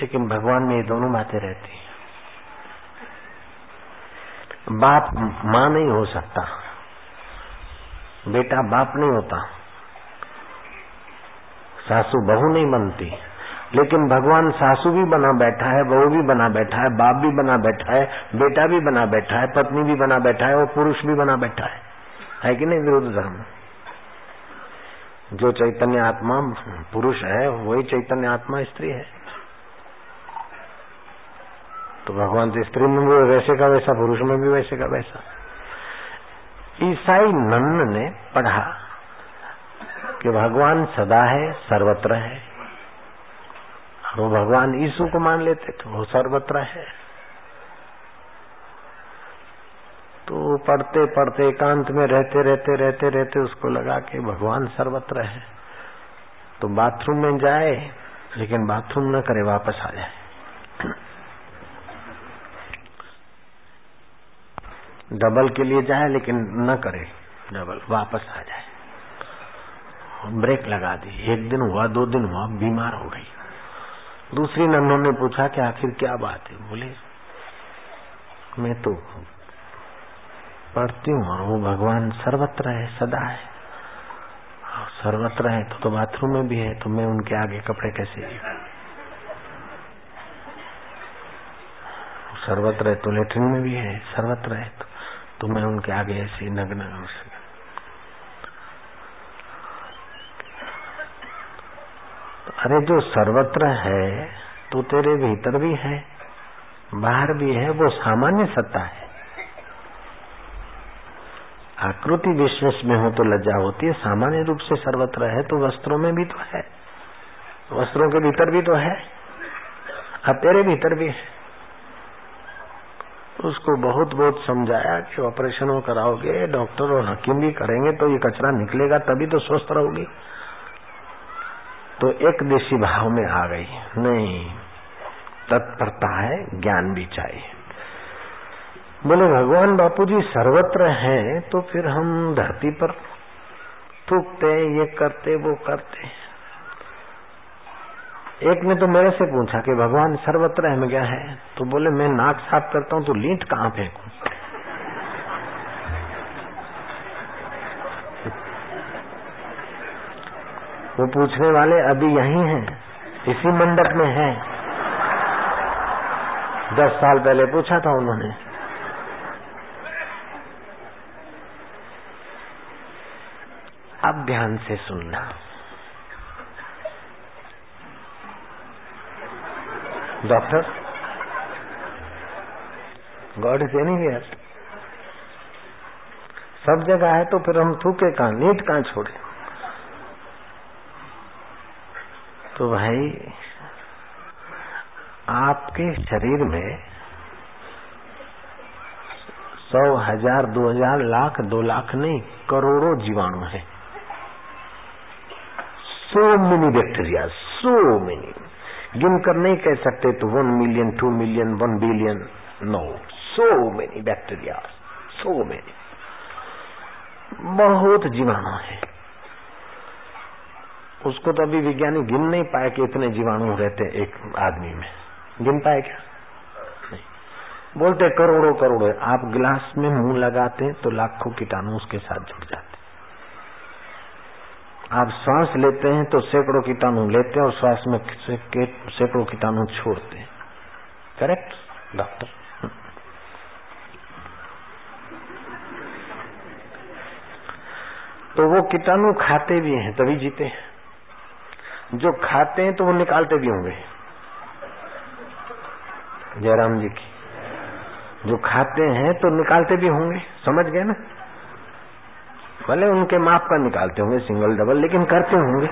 लेकिन भगवान में ये दोनों बातें रहती बाप माँ नहीं हो सकता। बेटा बाप नहीं होता। सासू बहू नहीं बनती। लेकिन भगवान सासू भी बना बैठा है, बहू भी बना बैठा है, बाप भी बना बैठा है, बेटा भी बना बैठा है, पत्नी भी बना बैठा है, और पुरुष भी बना बैठा है। है कि नहीं विरोध धर्म? जो चैतन्य आत्मा पुरुष है, वही चैतन्य आत्मा स्त्री है। तो भगवान तो स्त्री में भी वैसे का वैसा, पुरुष में भी वैसे का वैसा। ईसाई नन्न ने पढ़ा कि भगवान सदा है, सर्वत्र है। वो भगवान ईसु को मान लेते तो वो सर्वत्र है। तो पढ़ते पढ़ते, एकांत में रहते रहते रहते रहते उसको लगा कि भगवान सर्वत्र है। तो बाथरूम में जाए, लेकिन बाथरूम न करे, वापस आ जाए। डबल के लिए जाए लेकिन न करे। डबल। वापस आ जाए। ब्रेक लगा दी। एक दिन हुआ दो दिन हुआ बीमार हो गई। दूसरी नन्नों ने पूछा कि आखिर क्या बात है? बोले मैं तो पढ़ती हूँ और वो भगवान सर्वत्र है सदा है। सर्वत्र है तो, तो बाथरूम में भी है तो मैं उनके आगे कपड़े कैसे सर्वत्र है तो लेटरिन में भी है सर्वत्र है तो, तो मैं उनके आगे ऐसे नग्न अरे जो सर्वत्र है तो तेरे भीतर भी है, बाहर भी है, वो सामान्य सत्ता है। आकृति विश्वास में हो तो लज्जा होती है, सामान्य रूप से सर्वत्र है तो वस्त्रों में भी तो है। वस्त्रों के भीतर भी तो है, अब तेरे भीतर भी है। उसको बहुत बहुत समझाया कि ऑपरेशन वो कराओगे, डॉक्टर और हकीम भी करेंगे तो ये कचरा निकलेगा, तभी तो स्वस्थ रहोगी। तो एक देशी भाव में आ गई। नहीं, तत्परता है, ज्ञान भी चाहिए। बोले, भगवान बापू जी सर्वत्र हैं तो फिर हम धरती पर थूकते ये करते, वो करते एक ने तो मेरे से पूछा कि भगवान सर्वत्र हम क्या है। तो बोले, मैं नाक साफ़ करता हूँ तो लीट कहाँ फेंकू? वो पूछने वाले, अभी यही हैं, इसी मंडप में हैं। दस साल पहले पूछा था उन्होंने। अब ध्यान से सुनना। Doctor God is anywhere सब जगह है तो फिर हम थूके कहा, नीट कहाँ छोड़े? तो भाई, आपके शरीर में सौ हज़ार, दो हज़ार, लाख, दो लाख नहीं, करोड़ों जीवाणु है। So many bacteria so many गिन कर नहीं कह सकते तो one million two million one billion no so many bacteria so many बहुत जीवाणु है। उसको तो अभी विज्ञानी गिन नहीं पाए कि इतने जीवाणु रहते एक आदमी में। गिन पाए क्या? बोलते करोड़ों करोड़ों। आप गिलास में मुँह लगाते हैं तो लाखों कीटाणु उसके साथ जुड़ जाते आप सांस लेते हैं तो सैकड़ों कीटाणु लेते हैं और श्वास में सैकड़ों कीटाणु छोड़ते हैं। करेक्ट डॉक्टर तो वो कीटाणु खाते भी हैं, तभी जीते हैं। जो खाते हैं तो वो निकालते भी होंगे। जयराम जी की। जो खाते हैं तो निकालते भी होंगे, समझ गए ना? भले उनके माप का निकालते होंगे सिंगल डबल लेकिन करते होंगे।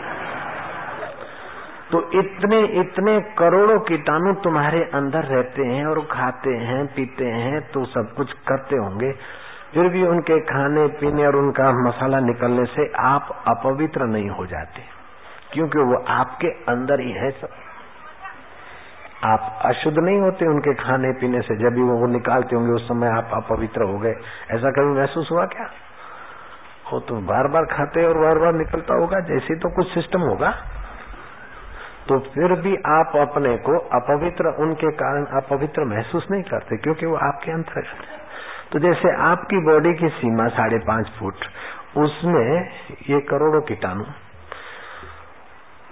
तो इतने इतने करोड़ों कीटाणु तुम्हारे अंदर रहते हैं और खाते हैं, पीते हैं तो सब कुछ करते होंगे। फिर भी उनके खाने, पीने और उनका मसाला निकलने से आप अपवित्र नहीं हो जाते, क्योंकि वो आपके अंदर ही है सब। आप अशुद्ध नहीं होते उनके खाने, पीने से, जब भी वो निकालते होंगे, उस समय आप अपवित्र हो गए। ऐसा कभी महसूस हुआ क्या? वो तो बार बार खाते और बार बार निकलता होगा, जैसे तो कुछ सिस्टम होगा। तो फिर भी आप अपने को अपवित्र, उनके कारण अपवित्र महसूस नहीं करते, क्योंकि वो आपके अंतर्गत है। तो जैसे आपकी बॉडी की सीमा साढ़े पाँच फुट, उसमें ये करोड़ों कीटाणु,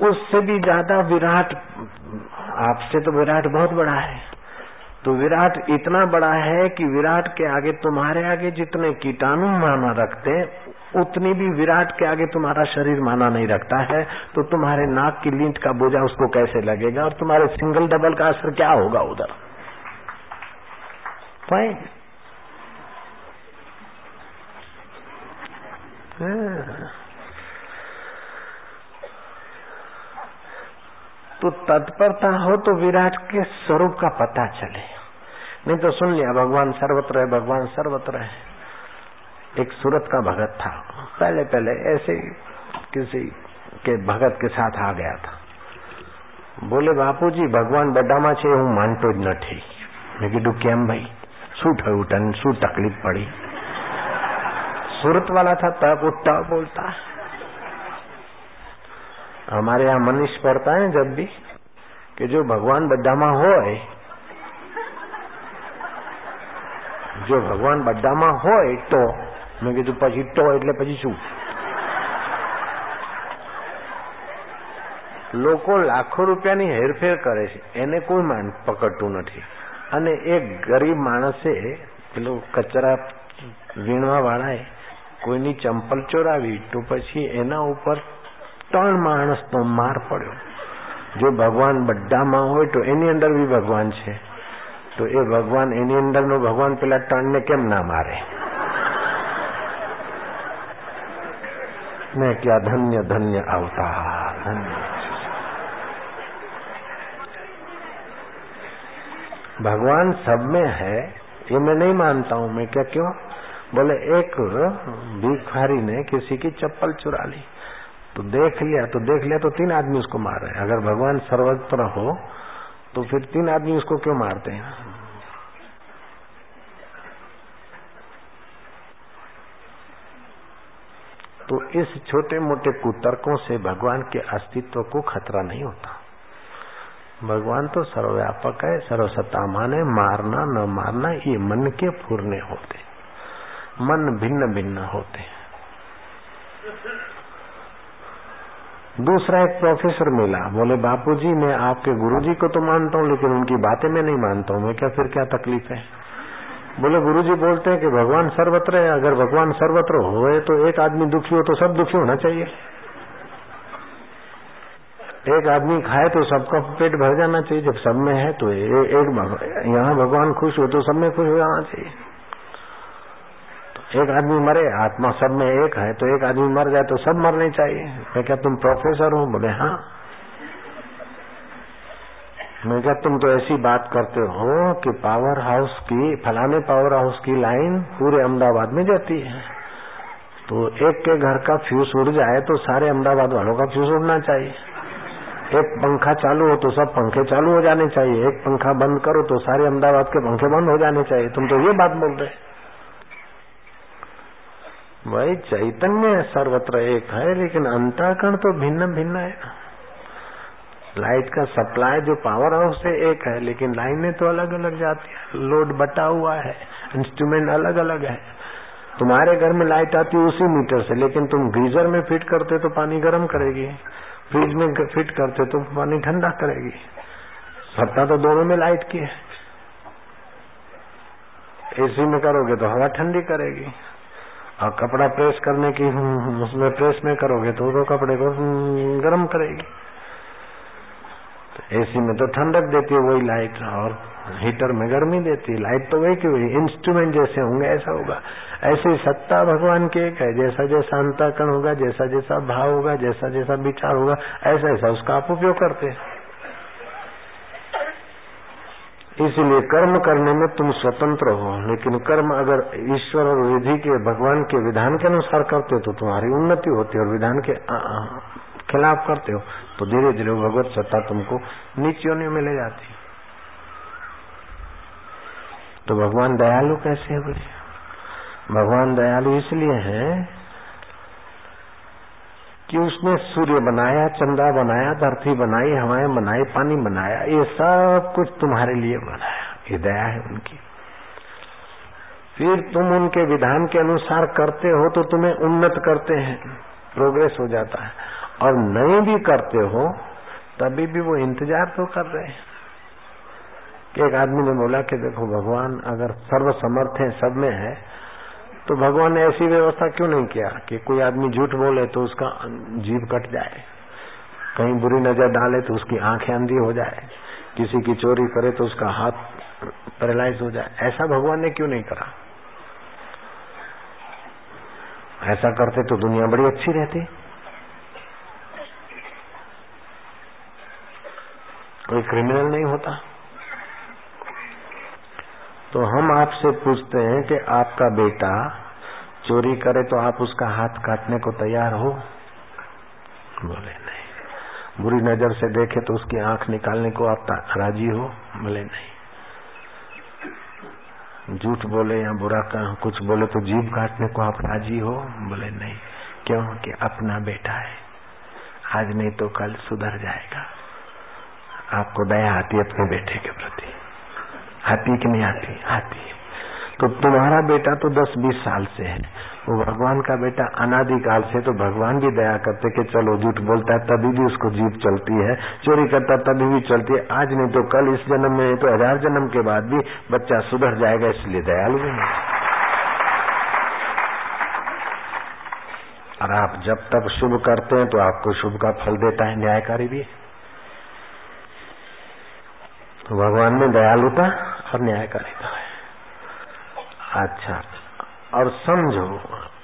उससे भी ज़्यादा विराट, आपसे तो विराट बहुत बड़ा है। तो विराट इतना बड़ा है कि विराट के आगे, तुम्हारे आगे जितने कीटाणु माना रखते उतनी भी विराट के आगे तुम्हारा शरीर माना नहीं रखता है तो तुम्हारे नाक की लींट का बोझा उसको कैसे लगेगा और तुम्हारे सिंगल डबल का असर क्या होगा उधर? फाइन तो तत्परता हो तो विराट के स्वरूप का पता चले। नहीं तो सुन लिया, भगवान सर्वत्र है, भगवान सर्वत्र है। एक सूरत का भगत था पहले पहले ऐसे किसी के भगत के साथ आ गया था बोले बापूजी भगवान બધામાં છે હું માનતો જ નથી મેં કીધું કેમ ભાઈ શું થયું તને શું તકલીફ પડી सूरत वाला था तब उठता बोलता हमारे यहाँ मनीष पढ़ता है जब भी कि जो भगवान बड्डामा હોય જો ભગવાન બધામાં હોય તો મેં કીધું, પછી તો એટલે પછી શું? લોકો લાખો રૂપિયાની હેરફેર કરે છે. એને કોઈ માન પકડતું નથી. અને એક ગરીબ માણસે પેલો કચરા વીણવા વાળાએ કોઈની ચંપલ ચોરાવી તો પછી એના ઉપર ત્રણ માણસનો માર પડ્યો. જો ભગવાન બધામાં હોય તો એની અંદર બી ભગવાન છે. તો એ ભગવાન એની અંદરનો ભગવાન પેલા ત્રણને કેમ ના મારે? मैं क्या धन्य धन्य अवतार। धन्य भगवान सब में है, ये मैं नहीं मानता हूँ, मैं क्या क्यों? बोले, एक भिखारी ने किसी की चप्पल चुरा ली। तो देख लिया तो देख लिया तो तीन आदमी उसको मार रहे अगर भगवान सर्वत्र हो तो फिर तीन आदमी उसको क्यों मारते हैं? तो इस छोटे मोटे कुतर्कों से भगवान के अस्तित्व को खतरा नहीं होता। भगवान तो सर्वव्यापक है, सर्वसत्तामान है, मारना, न मारना, ये मन के फूरने होते। मन भिन्न भिन्न होते। दूसरा एक प्रोफेसर मिला, बोले, बापूजी, मैं आपके गुरुजी को तो मानता हूँ, लेकिन उनकी बातें मैं नहीं मानता हूँ, मैं क्या, फिर क्या तकलीफ़ है? बोले गुरुजी बोलते हैं कि भगवान सर्वत्र है अगर भगवान सर्वत्र हो तो एक आदमी दुखी हो तो सब दुखी होना चाहिए। एक आदमी खाए तो सबका पेट भर जाना चाहिए जब सब में है तो ए, एक यहाँ भगवान खुश हो तो सब में खुश हो जाना चाहिए। तो एक आदमी मरे आत्मा सब में एक है तो एक आदमी मर जाए तो सब मरने चाहिए। मैं क्या तुम प्रोफेसर हो? बोले हाँ। मैं क्या तुम तो ऐसी बात करते हो कि पावर हाउस की, फलाने पावर हाउस की लाइन पूरे अहमदाबाद में जाती है। तो एक के घर का फ्यूज उड़ जाए तो सारे अहमदाबाद वालों का फ्यूज उड़ना चाहिए। एक पंखा चालू हो तो सब पंखे चालू हो जाने चाहिए। एक पंखा बंद करो तो सारे अहमदाबाद के पंखे बंद हो जाने चाहिए। तुम तो ये बात बोल रहे भाई, चैतन्य सर्वत्र एक है, लेकिन अंतःकरण तो भिन्न भिन्न है। लाइट का सप्लाई जो पावर हाउस से एक है, लेकिन लाइनें तो अलग अलग जाती है। लोड बटा हुआ है इंस्ट्रूमेंट अलग अलग है। तुम्हारे घर में लाइट आती है उसी मीटर से, लेकिन तुम गीजर में फिट करते तो पानी गर्म करेगी। फ्रिज में फिट करते तो पानी ठंडा करेगी। सत्ता तो दोनों में लाइट की है। एसी में करोगे तो हवा ठंडी करेगी। और कपड़ा प्रेस करने की उसमें प्रेस में करोगे तो वो कपड़े को गर्म करेगी। तो एसी में तो ठंडक देती है, वही लाइट और हीटर में गर्मी देती है। लाइट तो वही की वही इंस्ट्रूमेंट जैसे होंगे, ऐसा होगा। ऐसी सत्ता भगवान की एक है। जैसा जैसा अंतकरण होगा, जैसा जैसा भाव होगा, जैसा जैसा विचार होगा, ऐसा ऐसा उसका आप उपयोग करते इसलिए कर्म करने में तुम स्वतंत्र हो। लेकिन कर्म अगर ईश्वर और विधि के, भगवान के विधान के अनुसार करते हो तो तुम्हारी उन्नति होती है और विधान के खिलाफ करते हो तो धीरे धीरे भगवत सत्ता तुमको नीचियों में ले जाती तो भगवान दयालु कैसे है बोले? भगवान दयालु इसलिए है कि उसने सूर्य बनाया चंदा बनाया, धरती बनाई, हवाएँ बनाई, पानी बनाया, ये सब कुछ तुम्हारे लिए बनाया। ये दया है उनकी। फिर तुम उनके विधान के अनुसार करते हो तो तुम्हें उन्नत करते हैं, प्रोग्रेस हो जाता है। और नहीं भी करते हो, तभी भी वो इंतज़ार तो कर रहे हैं। कि एक आदमी ने बोला कि देखो भगवान, अगर सर्व समर्थ है, सब में है तो भगवान ने ऐसी व्यवस्था क्यों नहीं किया कि कोई आदमी झूठ बोले तो उसका जीव कट जाए? कहीं बुरी नज़र डाले तो उसकी आँखें अंधी हो जाए। किसी की चोरी करे तो उसका हाथ पैरालाइज हो जाए। ऐसा भगवान ने क्यों नहीं करा? ऐसा करते तो दुनिया बड़ी अच्छी रहती। कोई क्रिमिनल नहीं होता। तो हम आपसे पूछते हैं कि आपका बेटा चोरी करे तो आप उसका हाथ काटने को तैयार हो? बोले, नहीं। बुरी नज़र से देखे तो उसकी आँख निकालने को आप राज़ी हो? बोले, नहीं। झूठ बोले या बुरा का कुछ बोले तो जीभ काटने को आप राज़ी हो? बोले, नहीं। क्यों? कि अपना बेटा है। आज नहीं तो कल सुधर जाएगा। आपको दया आती है अपने बेटे के प्रति। आती कि नहीं आती? आती। तो तुम्हारा बेटा तो दस बीस साल से है। वो भगवान का बेटा अनादिकाल से तो भगवान भी दया करते कि चलो झूठ बोलता है, तभी भी उसको जीप चलती है। चोरी करता तभी भी चलती है। आज नहीं तो कल, इस जन्म में तो हज़ार जन्म के बाद भी बच्चा सुधर जाएगा, इसलिए दयालु और आप जब तक शुभ करते हैं तो आपको शुभ का फल देता है न्यायकारी भी। तो भगवान में दयालुता और न्यायकारिता है। अच्छा और समझो,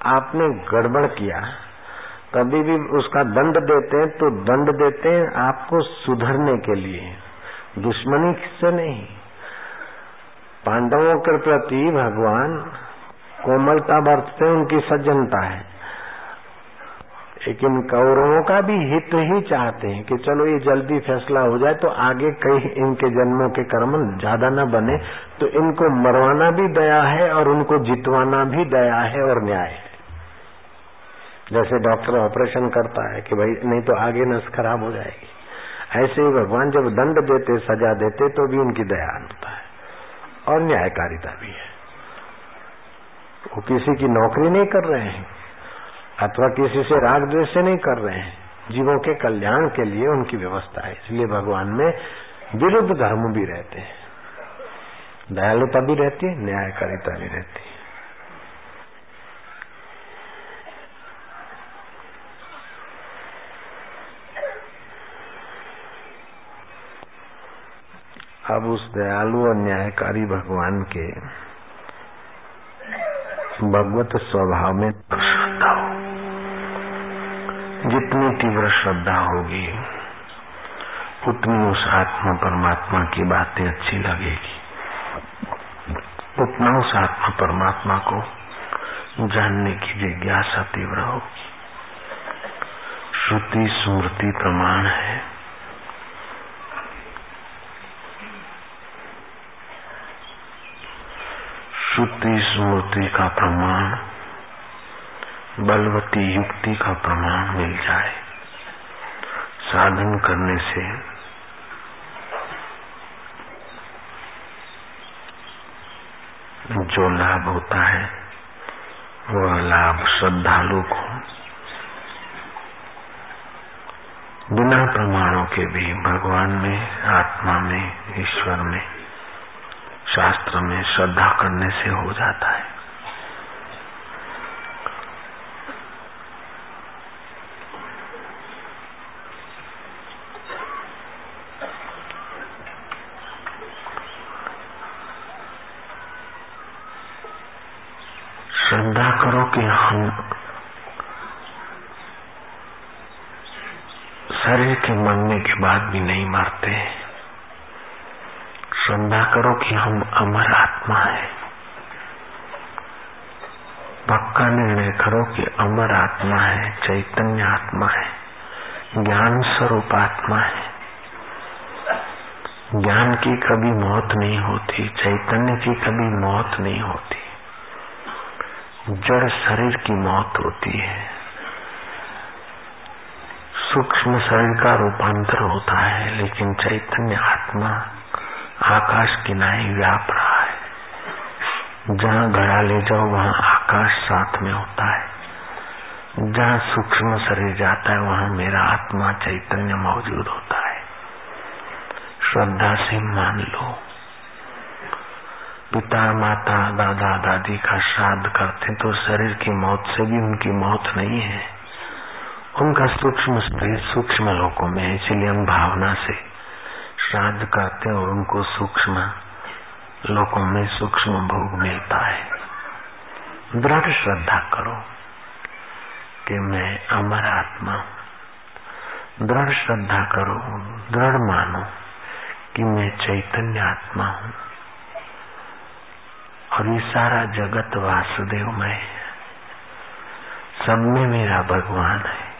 आपने गड़बड़ किया, कभी भी उसका दंड देते हैं तो दंड देते हैं आपको सुधरने के लिए, दुश्मनी से नहीं। पांडवों के प्रति भगवान कोमलता बरतते उनकी सज्जनता है। लेकिन कौरवों का भी हित ही चाहते हैं कि चलो ये जल्दी फैसला हो जाए तो आगे कई इनके जन्मों के कर्म ज़्यादा न बने तो इनको मरवाना भी दया है और उनको जितवाना भी दया है और न्याय है। जैसे डॉक्टर ऑपरेशन करता है कि भाई, नहीं तो आगे नस खराब हो जाएगी। ऐसे ही भगवान जब दंड देते, सजा देते तो भी उनकी दया होता है। और न्यायकारिता भी है। वो किसी की नौकरी नहीं कर रहे हैं। अथवा किसी से राग द्वेष से नहीं कर रहे हैं। जीवों के कल्याण के लिए उनकी व्यवस्था है। इसलिए भगवान में विरुद्ध धर्म भी रहते हैं। दयालुता भी रहती है, न्यायकारिता भी रहती है। अब उस दयालु और न्यायकारी भगवान के भगवत स्वभाव में श्रद्धा हो। जितनी तीव्र श्रद्धा होगी, उतनी उस आत्मा परमात्मा की बातें अच्छी लगेगी। उतना उस आत्मा परमात्मा को जानने की जिज्ञासा तीव्र होगी। श्रुति स्मृति प्रमाण है। श्रुति स्मृति का प्रमाण बलवती युक्ति का प्रमाण मिल जाए। साधन करने से जो लाभ होता है, वह लाभ श्रद्धालु को बिना प्रमाणों के भी भगवान में, आत्मा में, ईश्वर में, शास्त्र में श्रद्धा करने से हो जाता है कि हम शरीर के मरने के बाद भी नहीं मरते श्रद्धा करो कि हम अमर आत्मा है। पक्का निर्णय करो कि अमर आत्मा है, चैतन्य आत्मा है, ज्ञान स्वरूप आत्मा है। ज्ञान की कभी मौत नहीं होती, चैतन्य की कभी मौत नहीं होती। जड़ शरीर की मौत होती है। सूक्ष्म शरीर का रूपांतर होता है, लेकिन चैतन्य आत्मा आकाश किनारे व्याप रहा है। जहाँ घड़ा ले जाओ, वहाँ आकाश साथ में होता है। जहाँ सूक्ष्म शरीर जाता है, वहाँ मेरा आत्मा चैतन्य मौजूद होता है। श्रद्धा से मान लो। पिता, माता, दादा, दादी का श्राद्ध करते तो शरीर की मौत से भी उनकी मौत नहीं है। उनका सूक्ष्म शरीर सूक्ष्म लोकों में है, इसलिए हम भावना से श्राद्ध करते और उनको सूक्ष्म लोकों में सूक्ष्म भोग मिलता है। दृढ़ श्रद्धा करो कि मैं अमर आत्मा हूँ। दृढ़ श्रद्धा करो, दृढ़ मानो कि मैं चैतन्य आत्मा हूँ। और ये सारा जगत वासुदेवमय है। सब में मेरा भगवान है।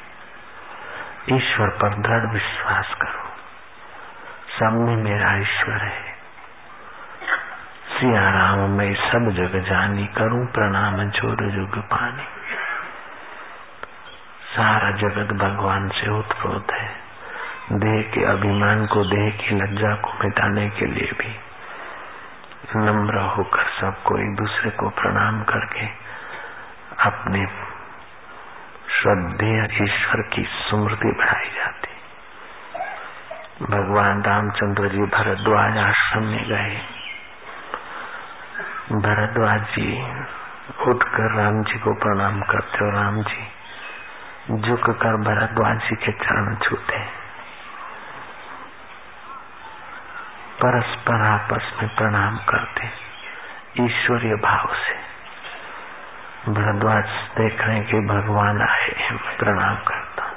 ईश्वर पर दृढ़ विश्वास करो। सब में मेरा ईश्वर है। सिया राम, मैं सब जग जानी करूँ, प्रणाम ज़ोर जुग पानी। सारा जगत भगवान से उत्प्रोत है। देह के अभिमान को देह की लज्जा को मिटाने के लिए भी। नम्र होकर सबको एक दूसरे को प्रणाम करके अपने श्रद्धेय ईश्वर की स्मृति बढ़ाई जाती भगवान रामचंद्र जी भरद्वाज आश्रम में गए। भरद्वाज जी उठकर राम जी को प्रणाम करते हो राम जी झुक कर भरद्वाज जी के चरण छूते। परस्पर आपस में प्रणाम करते, ईश्वरीय भाव से। भरद्वाज देख रहे कि भगवान आए मैं प्रणाम करता। और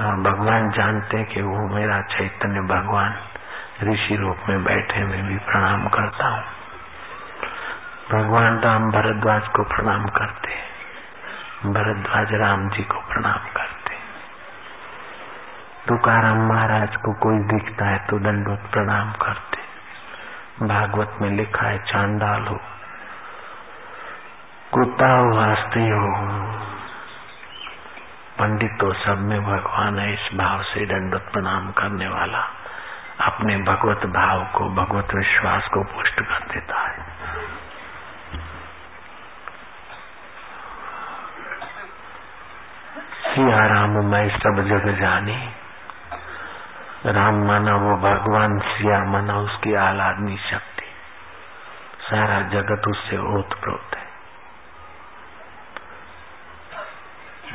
भगवान जानते कि वो मेरा चैतन्य भगवान ऋषि रूप में बैठे, मैं भी प्रणाम करता हूँ। भगवान राम भरद्वाज को प्रणाम करते भरद्वाज राम जी को प्रणाम करते तुकाराम महाराज को कोई दिखता है तो दंडवत प्रणाम करते भागवत में लिखा है चांडाल हो कुत्ता वास्ते हो पंडित तो सब में भगवान है, इस भाव से दंडवत प्रणाम करने वाला। अपने भगवत भाव को, भगवत विश्वास को पुष्ट कर देता है। सिया राम, मैं सब जग जानी। राम माना वो भगवान, सिया माना उसकी आलादनी शक्ति। सारा जगत उससे ओतप्रोत है।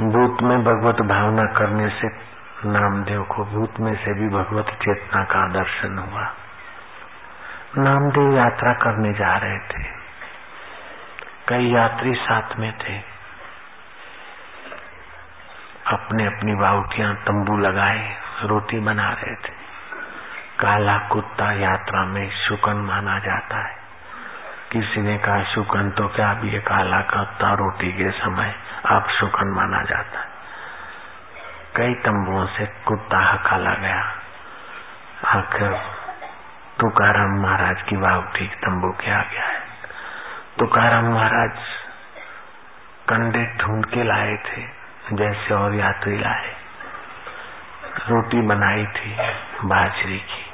भूत में भगवत भावना करने से नामदेव को भूत में से भी भगवत चेतना का दर्शन हुआ। नामदेव यात्रा करने जा रहे थे। कई यात्री साथ में थे। अपने अपनी बाउटियाँ तंबू लगाए, रोटी बना रहे थे। काला कुत्ता यात्रा में शुकन माना जाता है। किसी ने कहा सुकन तो क्या भी है काला कुत्ता रोटी के समय आप सुकन माना जाता है? कई तंबुओं से कुत्ता हकाला गया। आखिर तुकाराम महाराज की ठीक तंबू के आ गया है तुकाराम महाराज कंडे ढूंढ के लाए थे, जैसे और यात्री लाए। रोटी बनाई थी, बाजरी की।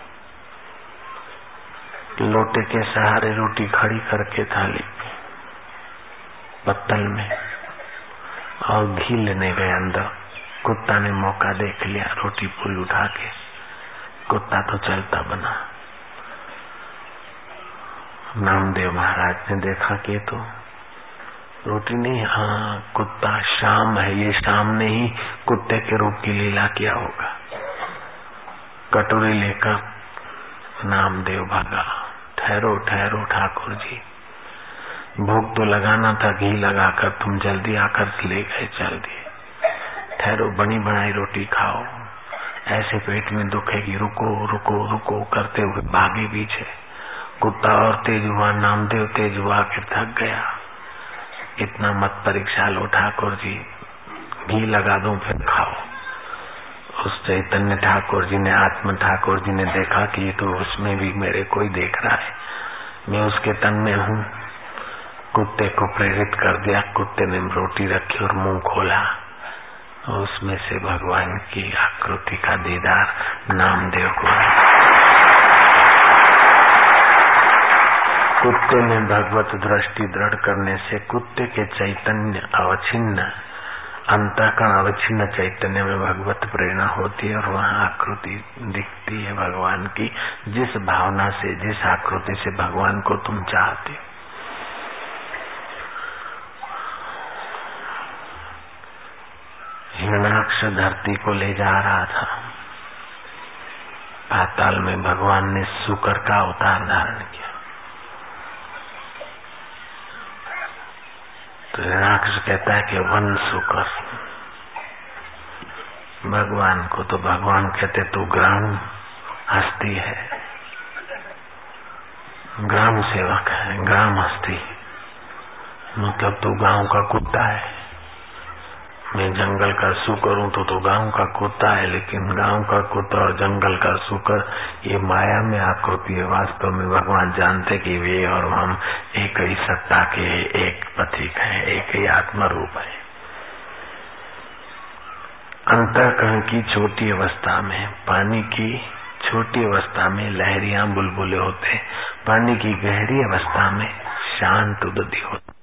लोटे के सहारे रोटी खड़ी करके थाली, पत्तल में, और घी लेने गए अंदर। कुत्ता ने मौका देख लिया, रोटी पूरी उठा के। कुत्ता तो चलता बना। नामदेव महाराज ने देखा कि तो रोटी नहीं हाँ कुत्ता शाम है, ये शाम ने ही कुत्ते के रूप की लीला किया होगा। कटोरी लेकर नामदेव भागा। ठहरो ठहरो ठाकुर जी। भोग तो लगाना था, घी लगाकर तुम जल्दी आकर ले गए चल दिए ठहरो, बनी बनाई रोटी खाओ। ऐसे पेट में दुखेगी, रुको रुको रुको करते हुए भागे पीछे। कुत्ता और तेज हुआ, नामदेव तेज हुआ फिर थक गया। इतना मत परीक्षा लो ठाकुर जी। घी लगा दो, फिर खाओ। उस चैतन्य ठाकुर जी ने, आत्म ठाकुर जी ने देखा कि ये तो उसमें भी मेरे कोई देख रहा है। मैं उसके तन में हूँ। कुत्ते को प्रेरित कर दिया। कुत्ते ने रोटी रखी और मुँह खोला। उसमें से भगवान की आकृति का दीदार नामदेव को कुत्ते में भगवत दृष्टि दृढ़ करने से कुत्ते के चैतन्य अवच्छिन्न अंतकरण अवच्छिन्न चैतन्य में भगवत प्रेरणा होती है और वहाँ आकृति दिखती है भगवान की। जिस भावना से, जिस आकृति से भगवान को तुम चाहते हो। हिरणाक्ष धरती को ले जा रहा था। पाताल में भगवान ने सुकर का अवतार धारण किया। तो हिरणाक्ष कहता है कि वन सुकर। भगवान को तो भगवान कहते तू ग्राम हस्ती है। ग्राम सेवक है, ग्राम हस्ती। मतलब तू गाँव का कुत्ता है। मैं जंगल का सुकर हूँ तो तो गाँव का कुत्ता है, लेकिन गाँव का कुत्ता और जंगल का सुकर ये माया में आकृति है। वास्तव में भगवान जानते कि वे और हम एक ही सत्ता के एक प्रतीक है, एक ही आत्मा रूप है। अंतकरण की छोटी अवस्था में, पानी की छोटी अवस्था में लहरिया बुलबुले होते पानी की गहरी अवस्था में शांत उदती होती